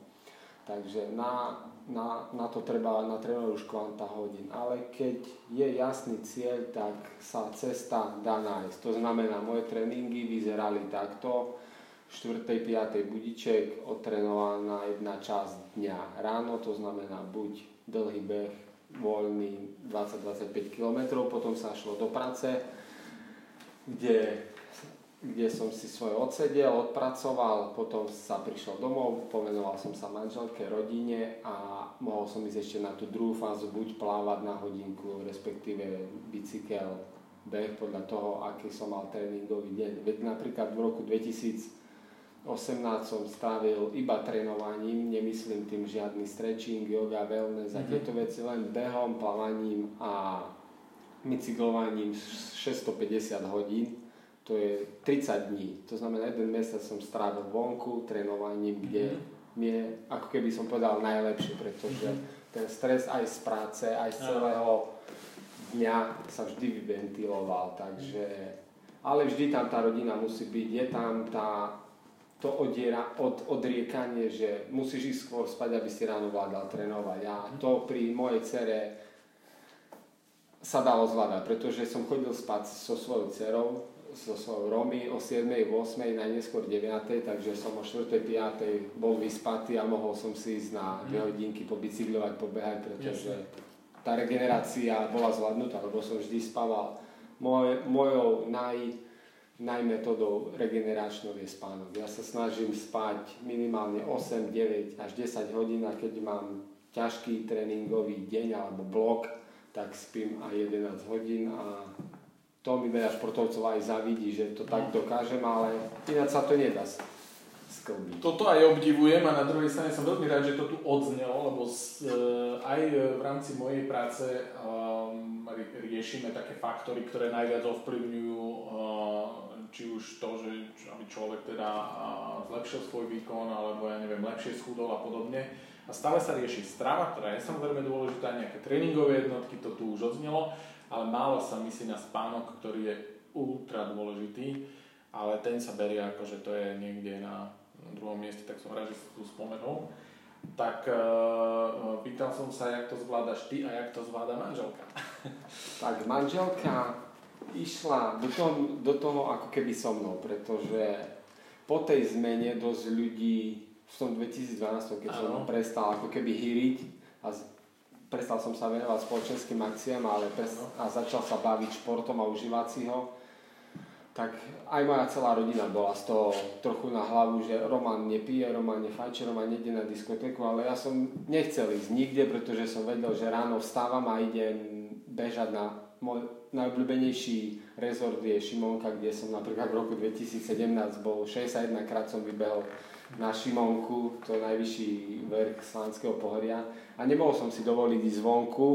Takže na na, na to treba natrénovať už kvanta hodín. Ale keď je jasný cieľ, tak sa cesta dá nájsť. To znamená, moje tréningy vyzerali takto. 4. 5. budiček, odtrenovaná jedna časť dňa ráno, to znamená buď dlhý beh, voľný 20-25 km, potom sa šlo do práce, kde kde som si svoje odsedel, odpracoval, potom sa prišiel domov, pomenoval som sa manželke, rodine a mohol som ísť ešte na tú druhú fázu, buď plávať na hodinku, respektíve bicykel, beh podľa toho, aký som mal tréningový deň. Veď napríklad v roku 2018 som strávil iba trénovaním, nemyslím tým žiadny stretching, yoga, wellness a mm-hmm. tieto veci, len behom, plávaním a bicyklovaním 650 hodín to je 30 dní. To znamená, jeden mesiac som strávil vonku, trénovaním, kde mm-hmm. mi je, ako keby som povedal, najlepšie, pretože mm-hmm. ten stres aj z práce, aj z celého dňa sa vždy vyventiloval, takže... Ale vždy tam tá rodina musí byť, je tam tá, to odiera, od, odriekanie, že musíš ísť skôr spať, aby si ráno vládal trénovať. A mhm. to pri mojej cere sa dalo zvládať, pretože som chodil spať so svojou dcerou, so svojou Romy o 7, 8, najneskôr 9, takže som o 4, 5 bol vyspatý a mohol som si ísť na 2 mhm. hodinky pobicyklovať, pobehať, pretože tá regenerácia bola zvládnutá, lebo som vždy spával. Moj, mojou naj, najmetodou regeneračnou je spánok. Ja sa snažím spať minimálne 8, 9 až 10 hodín a keď mám ťažký tréningový deň alebo blok, tak spím aj 11 hodín a to mi veľa športovcov aj zavidí, že to tak dokážem, ale ináč sa to nedá sklbiť. Toto aj obdivujem a na druhej strane som veľmi rád, že to tu odznelo, lebo s, e, aj v rámci mojej práce um, riešime také faktory, ktoré najviac ovplyvňujú uh, či už to, že aby človek teda zlepšil svoj výkon, alebo ja neviem, lepšie schudol a podobne. A stále sa rieši strava, ktorá je samozrejme dôležitá, nejaké tréningové jednotky, to tu už odznelo ale málo sa myslí na spánok, ktorý je ultra dôležitý, ale ten sa berie ako, že to je niekde na druhom mieste, tak som rád, že si tu spomenul. Tak uh, pýtal som sa, jak to zvládaš ty a jak to zvláda manželka. tak manželka išla do toho, do toho ako keby so mnou, pretože po tej zmene dosť ľudí v tom 2012, keď som prestal ako keby hyriť a prestal som sa venovať spoločenským akciám ale pres- a začal sa baviť športom a užívať si ho, tak aj moja celá rodina bola z toho trochu na hlavu, že Roman nepije, Roman nefajče, Roman nejde na diskotéku, ale ja som nechcel ísť nikde, pretože som vedel, že ráno vstávam a idem bežať na môj najobľúbenejší rezort je Šimonka, kde som napríklad v roku 2017 bol 61 krát som vybehol na Šimonku, to je najvyšší vrch Slánskeho pohoria. A nemohol som si dovoliť ísť zvonku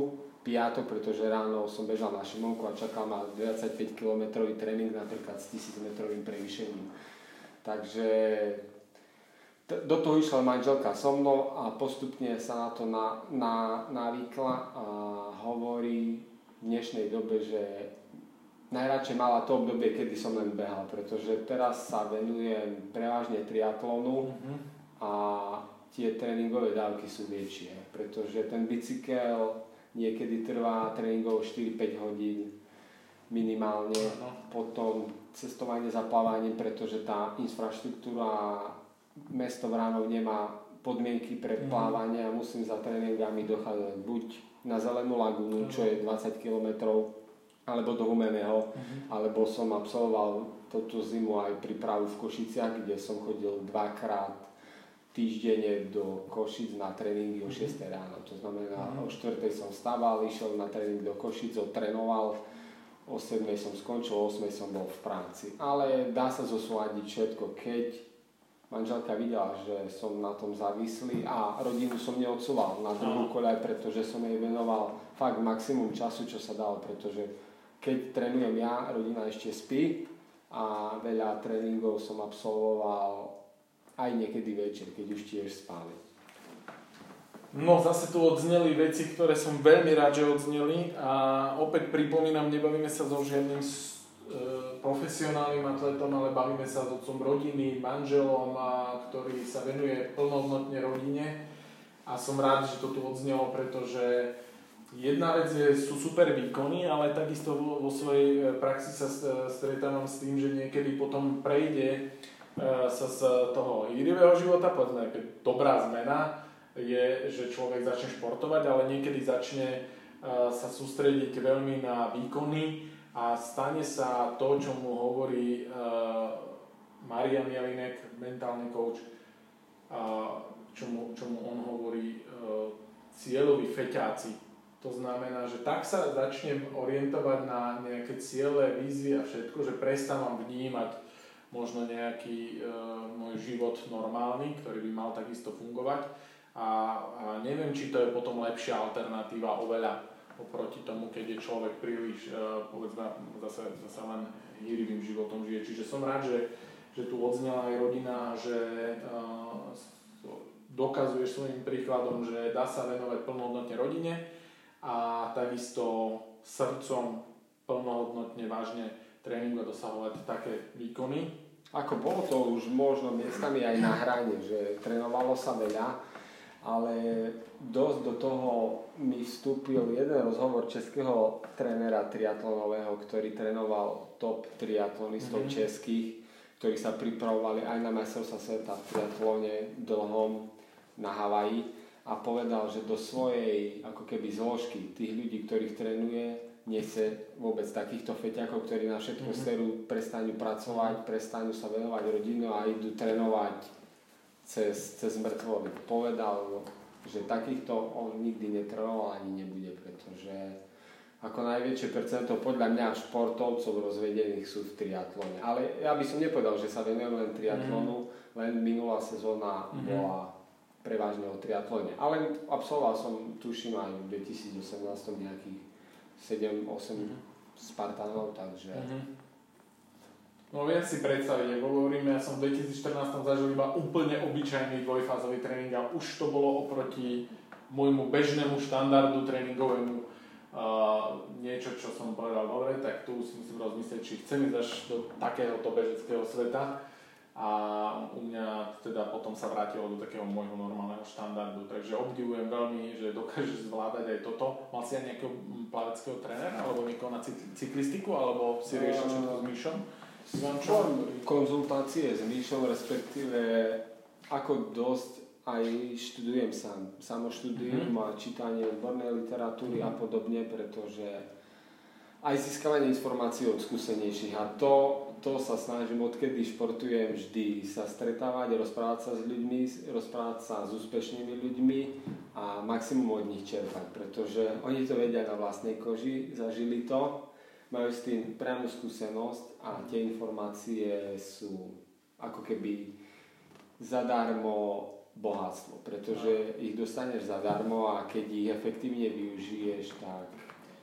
piatok, pretože ráno som bežal na Šimonku a čakal ma 25 km tréning napríklad s 1000 metrovým prevýšením. Takže do toho išla manželka so mnou a postupne sa na to na, na, navykla a hovorí dnešnej dobe, že najradšej mala to obdobie, kedy som len behal, pretože teraz sa venujem prevažne triatlonu mm-hmm. a tie tréningové dávky sú väčšie, pretože ten bicykel niekedy trvá tréningov 4-5 hodín minimálne, potom cestovanie za plávaním, pretože tá infraštruktúra mesto Vránov nemá podmienky pre mhm. plávanie a musím za tréningami dochádzať buď na Zelenú lagúnu, čo je 20 km, alebo do Humeného, uh-huh. alebo som absolvoval túto zimu aj prípravu v Košiciach, kde som chodil dvakrát týždenne do Košic na tréningy o 6 mhm. ráno. To znamená, uh-huh. o 4 som stával, išiel na tréning do Košic, odtrénoval, o 7 som skončil, o 8 som bol v práci. Ale dá sa zosúľadiť všetko, keď manželka videla, že som na tom závislý a rodinu som neodsúval na druhú koľaj, pretože som jej venoval fakt maximum času, čo sa dalo, pretože keď trénujem ja, rodina ešte spí a veľa tréningov som absolvoval aj niekedy večer, keď už tiež spali. No zase tu odzneli veci, ktoré som veľmi rád, že odzneli a opäť pripomínam, nebavíme sa so žiadnym profesionálnym atletom, ale bavíme sa s otcom rodiny, manželom, a, ktorý sa venuje plnohodnotne rodine. A som rád, že to tu odznelo, pretože jedna vec je, sú super výkony, ale takisto vo, vo svojej e, praxi sa stretávam s tým, že niekedy potom prejde e, sa z toho hýrivého života, povedzme, dobrá zmena je, že človek začne športovať, ale niekedy začne sa sústrediť veľmi na výkony a stane sa to, čo mu hovorí uh, Maria Mielinek, mentálny coach, uh, čo, mu, čo mu on hovorí uh, cieľoví feťáci. To znamená, že tak sa začnem orientovať na nejaké ciele, vízie a všetko, že prestávam vnímať možno nejaký uh, môj život normálny, ktorý by mal takisto fungovať. A, a neviem, či to je potom lepšia alternatíva oveľa oproti tomu, keď je človek príliš, uh, povedzme, zase, zase len hýrivým životom žije. Čiže som rád, že, že tu odznela aj rodina, že uh, dokazuješ svojim príkladom, že dá sa venovať plnohodnotne rodine a takisto srdcom plnohodnotne vážne tréningu a dosahovať také výkony. Ako bolo to už možno miestami aj na hrane, že trénovalo sa veľa, ale dosť do toho mi vstúpil jeden rozhovor českého trénera triatlonového, ktorý trénoval top triatlonistov mm-hmm. českých, ktorí sa pripravovali aj na majstrovstva sveta v triatlone dlhom na Havaji a povedal, že do svojej ako keby zložky tých ľudí, ktorých trénuje, nechce vôbec takýchto feťakov, ktorí na všetko mm-hmm. serú, prestanú pracovať, prestanú sa venovať rodinu a idú trénovať cez, cez mŕtvoly. Povedal, že takýchto on nikdy netrenoval ani nebude, pretože ako najväčšie percento podľa mňa športovcov rozvedených sú v triatlone. Ale ja by som nepovedal, že sa venujem len triatlonu, mm. len minulá sezóna mm. bola prevažne o triatlone. Ale absolvoval som, tuším, aj v 2018 nejakých 7-8 mm. Spartanov, takže mm-hmm No viem si predstaviť, ako hovoríme, ja som v 2014 zažil iba úplne obyčajný dvojfázový tréning a už to bolo oproti môjmu bežnému štandardu tréningovému uh, niečo, čo som povedal, dobre, tak tu si musím rozmyslieť, či chcem ísť až do takéhoto bežeckého sveta a u mňa teda potom sa vrátilo do takého môjho normálneho štandardu, takže obdivujem veľmi, že dokáže zvládať aj toto. Mal si aj nejakého plaveckého trénera, alebo niekoho na cyklistiku, alebo si riešil všetko s Myšom? Konzultácie s Míšom, respektíve ako dosť aj študujem sám. Samo študujem mm-hmm. a čítanie odbornej literatúry a podobne, pretože aj získavanie informácií od skúsenejších a to, to sa snažím, odkedy športujem, vždy sa stretávať, rozprávať sa s ľuďmi, rozprávať sa s úspešnými ľuďmi a maximum od nich čerpať, pretože oni to vedia na vlastnej koži, zažili to majú s tým priamu skúsenosť a tie informácie sú ako keby zadarmo bohatstvo, pretože ich dostaneš zadarmo a keď ich efektívne využiješ, tak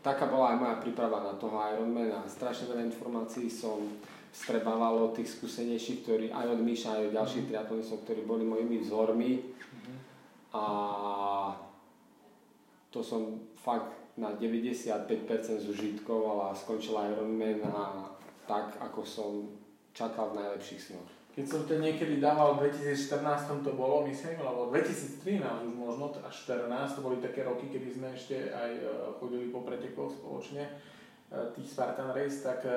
taká bola aj moja príprava na toho Ironmana. Strašne veľa informácií som strebávalo tých skúsenejších, ktorí aj od Míša, aj od ďalších mm-hmm. triatlonistov, ktorí boli mojimi vzormi. Mm-hmm. A to som fakt na 95% zužitkoval a skončil Ironman a tak, ako som čakal v najlepších snoch. Keď som to niekedy dával v 2014 to bolo, myslím, alebo 2013 už možno, až 14, to boli také roky, kedy sme ešte aj e, chodili po pretekoch spoločne, e, tých Spartan Race, tak e,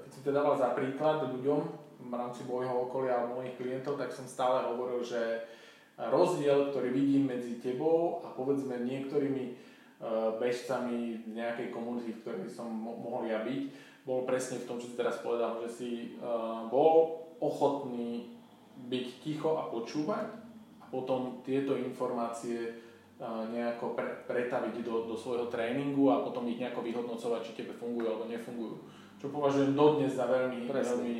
keď som to dával za príklad ľuďom v rámci môjho okolia a mojich klientov, tak som stále hovoril, že rozdiel, ktorý vidím medzi tebou a povedzme niektorými bežcami v nejakej komunity, v ktorej som mohol ja byť, bol presne v tom, čo si teraz povedal, že si bol ochotní byť ticho a počúvať a potom tieto informácie nejako pre, pretaviť do, do svojho tréningu a potom ich nejako vyhodnocovať, či tebe fungujú alebo nefungujú. Čo považujem dodnes za veľmi, veľmi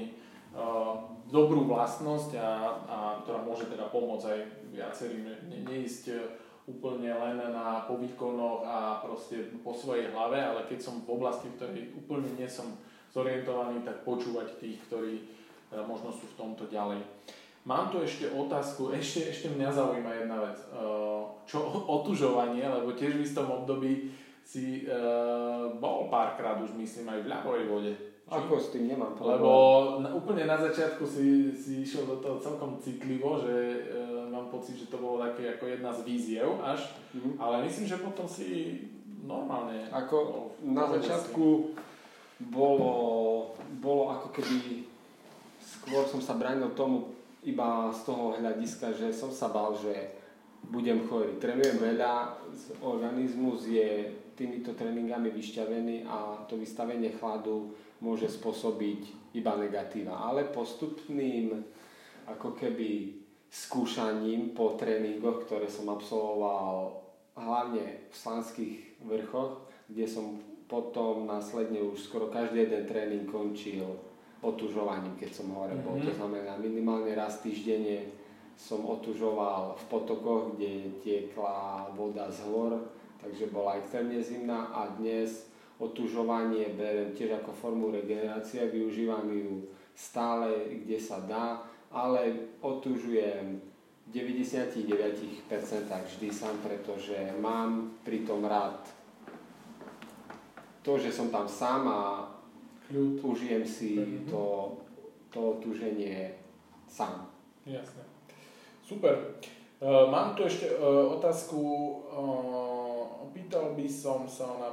uh, dobrú vlastnosť a, a ktorá môže teda pomôcť aj viacerým ne, neísť úplne len na povýkonoch a proste po svojej hlave, ale keď som v oblasti, v ktorej úplne nie som zorientovaný, tak počúvať tých, ktorí teda možno sú v tomto ďalej. Mám tu ešte otázku, ešte, ešte mňa zaujíma jedna vec. Uh, čo otužovanie, lebo tiež v istom období si uh, bol párkrát už myslím aj v ľahovej vode. Ako s tým nemám problém. Lebo na, úplne na začiatku si, si išiel do toho celkom citlivo, že uh, mám pocit, že to bolo také ako jedna z víziev až, mm-hmm. ale myslím, že potom si normálne... Ako na začiatku bolo, bolo ako keby skôr som sa bránil tomu iba z toho hľadiska, že som sa bal, že budem chorý. Trénujem veľa, organizmus je týmito tréningami vyšťavený a to vystavenie chladu môže spôsobiť iba negatíva. Ale postupným ako keby skúšaním po tréningoch, ktoré som absolvoval hlavne v slanských vrchoch, kde som potom následne už skoro každý jeden tréning končil otužovaním, keď som hore bol. Mm-hmm. To znamená, minimálne raz týždenne som otužoval v potokoch, kde tiekla voda z hor, takže bola extrémne zimná a dnes otužovanie berem tiež ako formu regenerácie, využívam ju stále, kde sa dá, ale otužujem v 99% vždy sám, pretože mám pri tom rád to, že som tam sám a Kľud. užijem si mm-hmm. to, to tuženie sám. Jasné. Super. Uh, mám tu ešte uh, otázku. Uh, opýtal by som sa na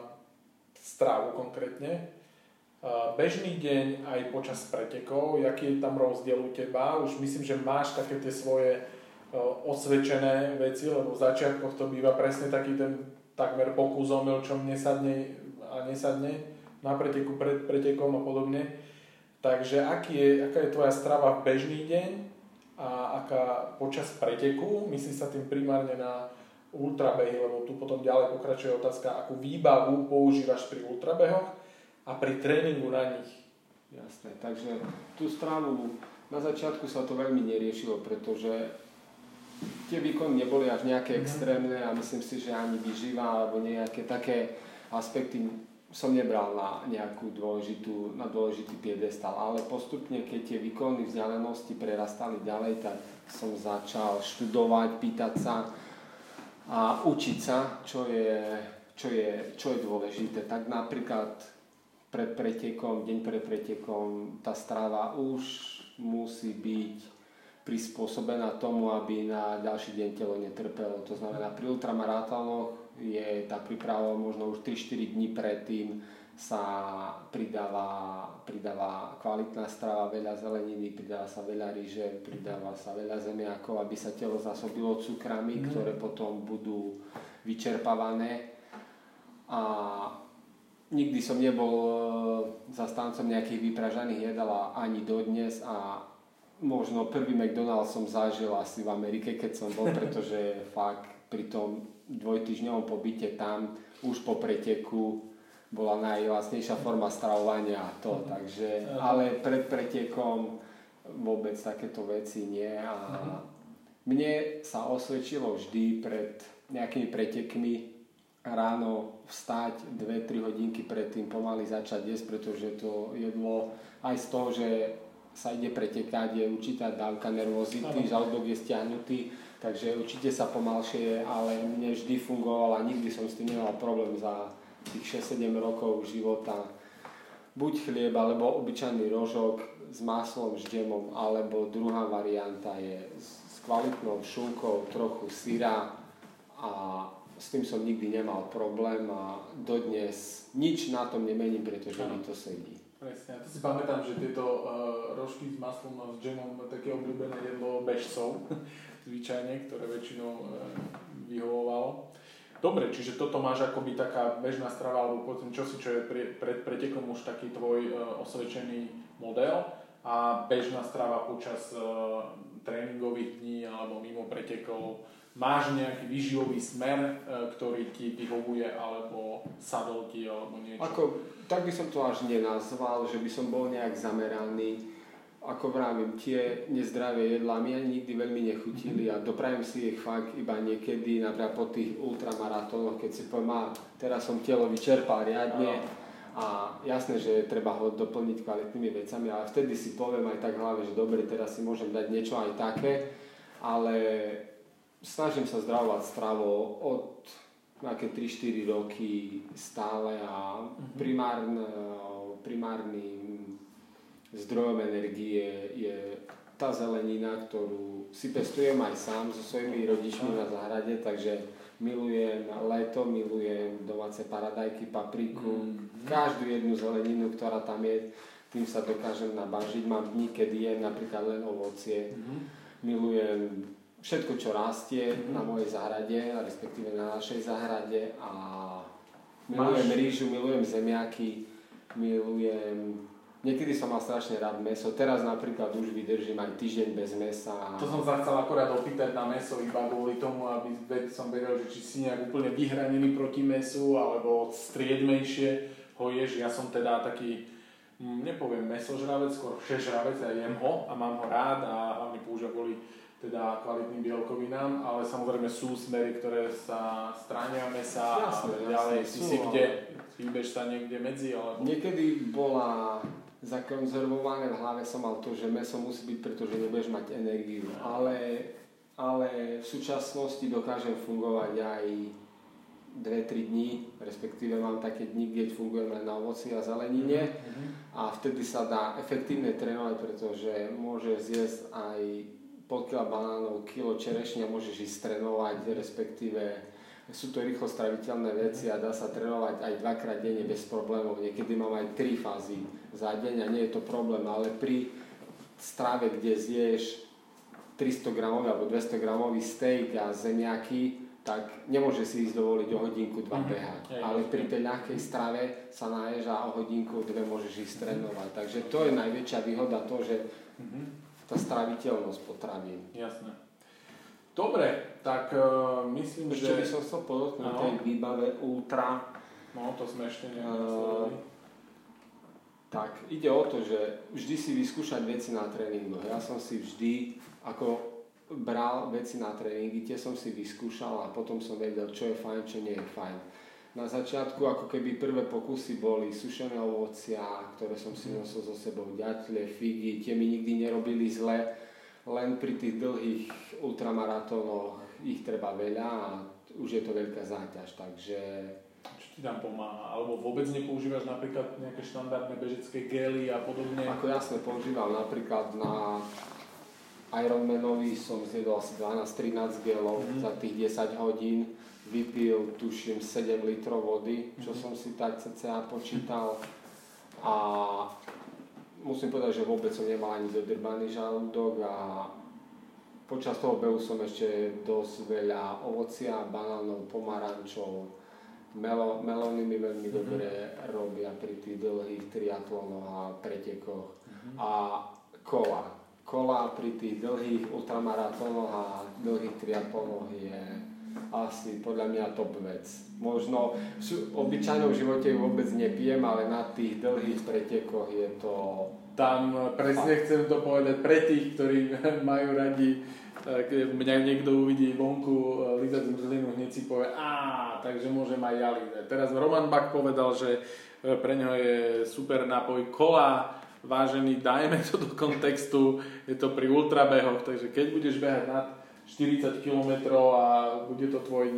strávu konkrétne. Bežný deň aj počas pretekov, aký je tam rozdiel u teba? Už myslím, že máš také tie svoje uh, osvedčené veci, lebo v začiatkoch to býva presne taký ten takmer pokus omyl, čo mne sadne a nesadne na preteku, pred pretekom a podobne. Takže aký je, aká je tvoja strava v bežný deň a aká počas preteku, myslí sa tým primárne na ultrabehy, lebo tu potom ďalej pokračuje otázka, akú výbavu používaš pri ultrabehoch a pri tréningu na nich. Jasné, takže tú stravu na začiatku sa to veľmi neriešilo, pretože tie výkony neboli až nejaké mm-hmm. extrémne a myslím si, že ani vyživa alebo nejaké také aspekty som nebral na nejakú dôležitú, na dôležitý piedestal, ale postupne, keď tie výkony vzdialenosti prerastali ďalej, tak som začal študovať, pýtať sa a učiť sa, čo je, čo je, čo je dôležité. Tak napríklad pred pretekom, deň pred pretekom, tá strava už musí byť prispôsobená tomu, aby na ďalší deň telo netrpelo. To znamená, pri ultramaratónoch je tá príprava možno už 3-4 dní predtým sa pridáva, pridáva kvalitná strava, veľa zeleniny, pridáva sa veľa ryže, pridáva sa veľa zemiakov, aby sa telo zasobilo cukrami, mm. ktoré potom budú vyčerpávané. A nikdy som nebol e, zastáncom nejakých vypražaných jedál ani dodnes a možno prvý McDonald's som zažil asi v Amerike, keď som bol, pretože fakt pri tom dvojtyžňovom pobyte tam už po preteku bola najvlastnejšia forma stravovania a to, mhm. takže, ale pred pretekom vôbec takéto veci nie a mhm. mne sa osvedčilo vždy pred nejakými pretekmi ráno vstať 2-3 hodinky predtým, pomaly začať jesť, pretože to jedlo aj z toho, že sa ide pretekať, je určitá dávka nervozity, žalúdok je stiahnutý, takže určite sa pomalšie, ale mne vždy fungovala, nikdy som s tým nemal problém za tých 6-7 rokov života. Buď chlieb, alebo obyčajný rožok s maslom, ždemom, alebo druhá varianta je s kvalitnou šunkou, trochu syra a s tým som nikdy nemal problém a dodnes nič na tom nemením, pretože mi to sedí. Presne, ja to si pamätám, že tieto uh, rožky s maslom a s džemom také obľúbené jedlo bežcov, zvyčajne, ktoré väčšinou uh, vyhovovalo. Dobre, čiže toto máš akoby taká bežná strava, alebo povedzme čosi, čo je pre, pred pretekom už taký tvoj uh, osvedčený model a bežná strava počas uh, tréningových dní alebo mimo pretekov máš nejaký výživový smer, e, ktorý ti vyhovuje, alebo sadol ti, alebo niečo? Ako, tak by som to až nenazval, že by som bol nejak zameraný. Ako vravím, tie nezdravé jedlá mi ani nikdy veľmi nechutili a doprajem si ich fakt iba niekedy, napríklad po tých ultramaratónoch, keď si poviem, teraz som telo vyčerpal riadne a jasné, že treba ho doplniť kvalitnými vecami, ale vtedy si poviem aj tak hlave, že dobre, teraz si môžem dať niečo aj také, ale snažím sa zdravovať stravo od nejaké 3-4 roky stále a mhm. primárne, primárnym zdrojom energie je tá zelenina, ktorú si pestujem aj sám so svojimi rodičmi na záhrade, takže milujem leto, milujem domáce paradajky, papriku, mm-hmm. každú jednu zeleninu, ktorá tam je, tým sa dokážem nabažiť. Mám dní, kedy jem napríklad len ovocie. Mm-hmm. Milujem všetko, čo rastie mm-hmm. na mojej záhrade, respektíve na našej záhrade a milujem Máš... rýžu, milujem zemiaky, milujem... Niekedy som mal strašne rád meso, teraz napríklad už vydržím aj týždeň bez mesa. To som sa chcel akorát opýtať na meso iba kvôli tomu, aby som vedel, že či si nejak úplne vyhranený proti mesu alebo striedmejšie ho ješ. Ja som teda taký hm, nepoviem mesožravec, skôr všežravec, ja jem ho a mám ho rád a hlavne používam kvôli teda kvalitným bielkovinám, ale samozrejme sú smery, ktoré sa stránia mesa jasne, a ďalej. Jasne, si si kde? Hýbeš sa niekde medzi? Alebo... Niekedy bola zakonzervované v hlave som mal to, že meso musí byť, pretože nebudeš mať energiu. Ale, ale v súčasnosti dokážem fungovať aj 2-3 dní, respektíve mám také dni, keď fungujem len na ovoci a zelenine mm-hmm. a vtedy sa dá efektívne trénovať, pretože môže zjesť aj pol kila banánov, kilo čerešňa môžeš ísť trénovať, respektíve sú to rýchlo straviteľné veci a dá sa trénovať aj dvakrát denne bez problémov. Niekedy mám aj tri fázy za deň a nie je to problém, ale pri strave, kde zješ 300 gramový alebo 200 gramový steak a zemiaky, tak nemôže si ísť dovoliť o hodinku, dva mm-hmm. behať. Ale pri tej ľahkej strave sa naješ a o hodinku, dve môžeš ísť trénovať. Takže to je najväčšia výhoda to, že mm-hmm tá straviteľnosť potravín. Jasné. Dobre, tak uh, myslím, Ešte že... by som chcel podotknúť tej výbave Ultra. No, to sme ešte uh, Tak ide o to, že vždy si vyskúšať veci na tréningu. Ja som si vždy ako bral veci na tréningy, tie som si vyskúšal a potom som vedel, čo je fajn, čo nie je fajn na začiatku ako keby prvé pokusy boli sušené ovocia, ktoré som si nosil so sebou, ďatle, figy, tie mi nikdy nerobili zle, len pri tých dlhých ultramaratónoch ich treba veľa a už je to veľká záťaž, takže... Čo ti tam pomáha? Alebo vôbec nepoužívaš napríklad nejaké štandardné bežecké gely a podobne? Ako jasne, používam napríklad na Ironmanovi som zjedol asi 12-13 gelov mm-hmm. za tých 10 hodín vypil, tuším, 7 litrov vody, čo mm-hmm. som si tak cca počítal. A musím povedať, že vôbec som nemal ani dodrbaný žalúdok a počas toho behu som ešte dosť veľa ovocia, banánov, pomarančov, melo, melóny mi veľmi mm-hmm. dobre robia pri tých dlhých triatlonoch a pretekoch. Mm-hmm. A kola. Kola pri tých dlhých ultramaratónoch a dlhých triatlonoch je asi podľa mňa top vec. Možno v obyčajnom živote ju vôbec nepijem, ale na tých dlhých pretekoch je to... Tam presne chcem to povedať pre tých, ktorí majú radi keď mňa niekto uvidí vonku lízať zmrzlinu, hneď si povie, a takže môžem aj ja lízať. Teraz Roman Bak povedal, že pre ňo je super nápoj kola, vážený, dajme to do kontextu, je to pri ultrabehoch, takže keď budeš behať nad 40 km a bude to tvoj e,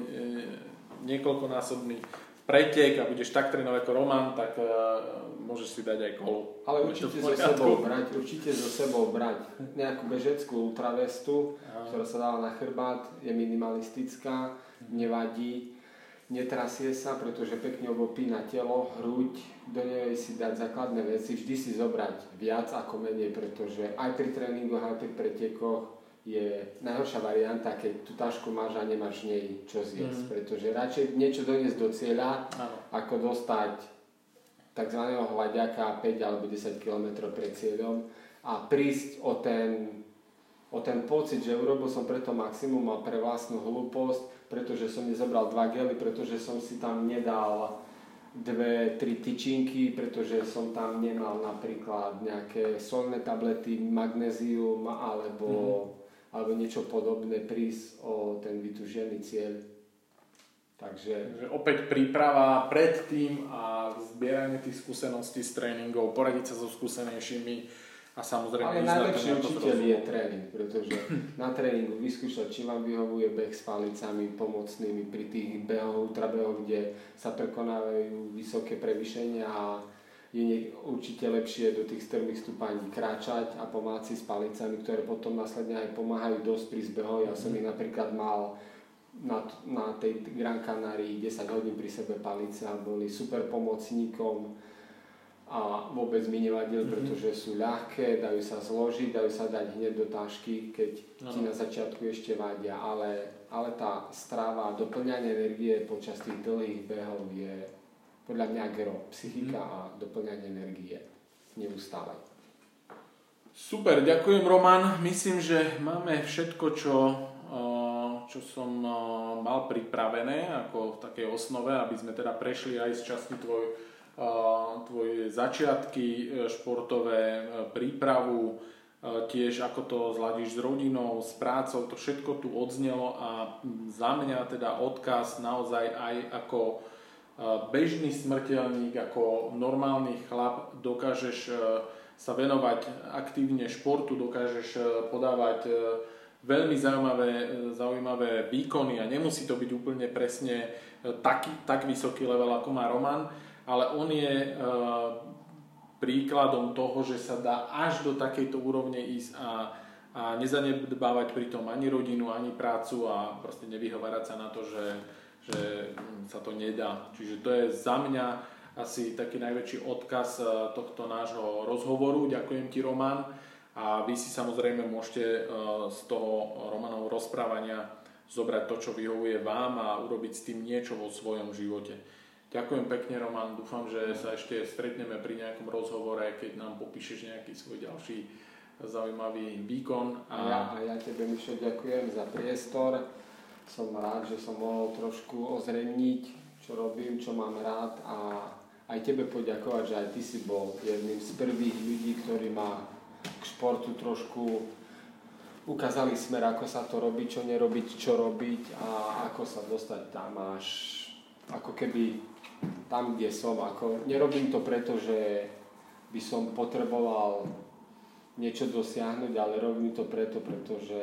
niekoľkonásobný pretek a budeš tak trénovať ako Roman, tak uh, môžeš si dať aj kolo. Ale určite so sebou brať, určite so sebou brať nejakú bežeckú ultravestu, ktorá sa dáva na chrbát, je minimalistická, nevadí netrasie sa, pretože pekne obopína telo, hruď, do nej si dať základné veci, vždy si zobrať viac ako menej, pretože aj pri tréningoch, aj pri pretekoch je najhoršia varianta, keď tú tašku máš a nemáš nej čo zjesť, mm. pretože radšej niečo doniesť do cieľa, ano. ako dostať tzv. hľadiaka 5 alebo 10 km pred cieľom a prísť o ten, o ten pocit, že urobil som preto maximum a pre vlastnú hlúposť pretože som nezobral dva gely, pretože som si tam nedal dve, tri tyčinky, pretože som tam nemal napríklad nejaké solné tablety, magnézium alebo, mm-hmm. Alebo niečo podobné prísť o ten vytužený cieľ. Takže... Takže opäť príprava pred tým a zbieranie tých skúseností s tréningov, poradiť sa so skúsenejšími, a samozrejme... Ale najlepší učiteľ je tréning, pretože na tréningu vyskúšať, či vám vyhovuje beh s palicami pomocnými pri tých behoch, ultrabehoch, kde sa prekonávajú vysoké prevýšenia a je určite lepšie do tých strmých stúpaní kráčať a pomáhať si s palicami, ktoré potom následne aj pomáhajú dosť pri zbehu. Ja som ich napríklad mal na, na tej Gran Canarii 10 hodín pri sebe palice a boli super pomocníkom a vôbec mi nevadil, mm-hmm. pretože sú ľahké, dajú sa zložiť, dajú sa dať hneď do tašky, keď no. ti na začiatku ešte vadia, ale, ale tá stráva, doplňanie energie počas tých dlhých behov je podľa mňa gro, psychika mm-hmm. a doplňanie energie neustále. Super, ďakujem Roman. Myslím, že máme všetko, čo, čo som mal pripravené ako v takej osnove, aby sme teda prešli aj z časti tvoj tvoje začiatky e, športové, e, prípravu, e, tiež ako to zladíš s rodinou, s prácou, to všetko tu odznelo a za mňa teda odkaz naozaj aj ako bežný smrteľník, ako normálny chlap dokážeš sa venovať aktívne športu, dokážeš podávať veľmi zaujímavé, zaujímavé výkony a nemusí to byť úplne presne taký, tak vysoký level, ako má Roman, ale on je e, príkladom toho, že sa dá až do takejto úrovne ísť a, a nezanedbávať pritom ani rodinu, ani prácu a proste nevyhovárať sa na to, že, že sa to nedá. Čiže to je za mňa asi taký najväčší odkaz e, tohto nášho rozhovoru. Ďakujem ti, Roman. A vy si samozrejme môžete e, z toho Romanov rozprávania zobrať to, čo vyhovuje vám a urobiť s tým niečo vo svojom živote. Ďakujem pekne, Roman. Dúfam, že sa ešte stretneme pri nejakom rozhovore, keď nám popíšeš nejaký svoj ďalší zaujímavý výkon. A, ja, a ja tebe, Mišo, ďakujem za priestor. Som rád, že som mohol trošku ozrejmiť, čo robím, čo mám rád a aj tebe poďakovať, že aj ty si bol jedným z prvých ľudí, ktorí ma k športu trošku ukázali smer, ako sa to robí, čo nerobiť, čo robiť a ako sa dostať tam až ako keby tam, kde som. Ako, nerobím to preto, že by som potreboval niečo dosiahnuť, ale robím to preto, pretože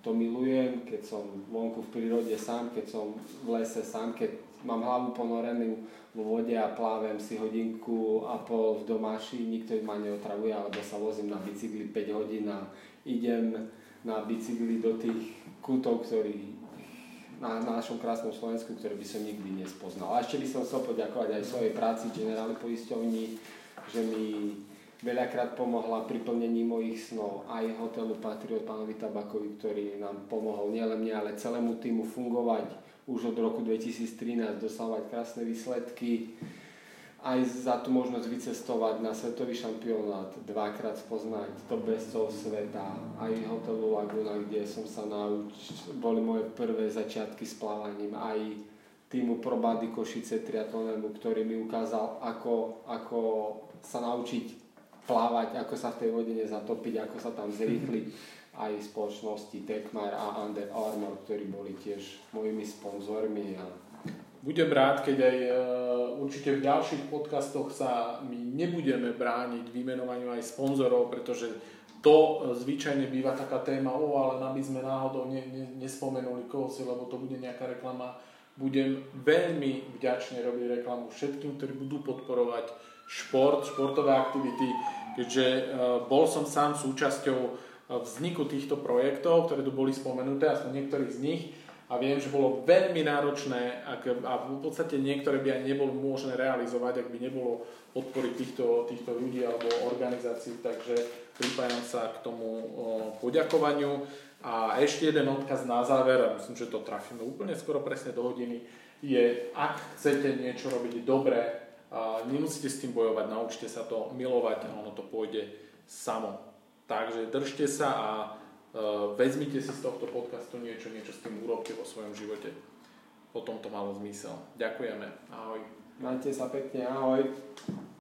to milujem, keď som vonku v prírode sám, keď som v lese sám, keď mám hlavu ponorenú vo vode a plávem si hodinku a pol v domáši, nikto ma neotravuje, alebo sa vozím na bicykli 5 hodín a idem na bicykli do tých kútov, ktorí na, na našom krásnom Slovensku, ktoré by som nikdy nespoznal. A ešte by som chcel poďakovať aj svojej práci generálnej poisťovni, že mi veľakrát pomohla pri plnení mojich snov aj hotelu Patriot pánovi Tabakovi, ktorý nám pomohol nielen mne, ale celému týmu fungovať už od roku 2013, dosávať krásne výsledky aj za tú možnosť vycestovať na svetový šampionát, dvakrát spoznať to bestov sveta, aj hotelu Laguna, kde som sa naučil, boli moje prvé začiatky s plávaním, aj týmu Pro Body Košice triatlonému, ktorý mi ukázal, ako, ako sa naučiť plávať, ako sa v tej vode nezatopiť, ako sa tam zrýchliť. aj spoločnosti Tekmar a Under Armour, ktorí boli tiež mojimi sponzormi. A... Budem rád, keď aj uh, určite v ďalších podcastoch sa my nebudeme brániť vymenovaniu aj sponzorov, pretože to uh, zvyčajne býva taká téma, o, ale aby sme náhodou ne, ne, nespomenuli koho si, lebo to bude nejaká reklama. Budem veľmi vďačne robiť reklamu všetkým, ktorí budú podporovať šport, športové aktivity, keďže uh, bol som sám súčasťou vzniku týchto projektov, ktoré tu boli spomenuté, aspoň niektorých z nich, a viem, že bolo veľmi náročné ak, a v podstate niektoré by aj nebolo možné realizovať, ak by nebolo podpory týchto, týchto ľudí alebo organizácií, takže pripájam sa k tomu o, poďakovaniu. A ešte jeden odkaz na záver, a myslím, že to trafíme úplne skoro presne do hodiny, je, ak chcete niečo robiť dobre, nemusíte s tým bojovať, naučte sa to milovať a ono to pôjde samo. Takže držte sa a uh, vezmite si z tohto podcastu niečo, niečo s tým urobte vo svojom živote. Potom to malo zmysel. Ďakujeme. Ahoj. Majte sa pekne. Ahoj.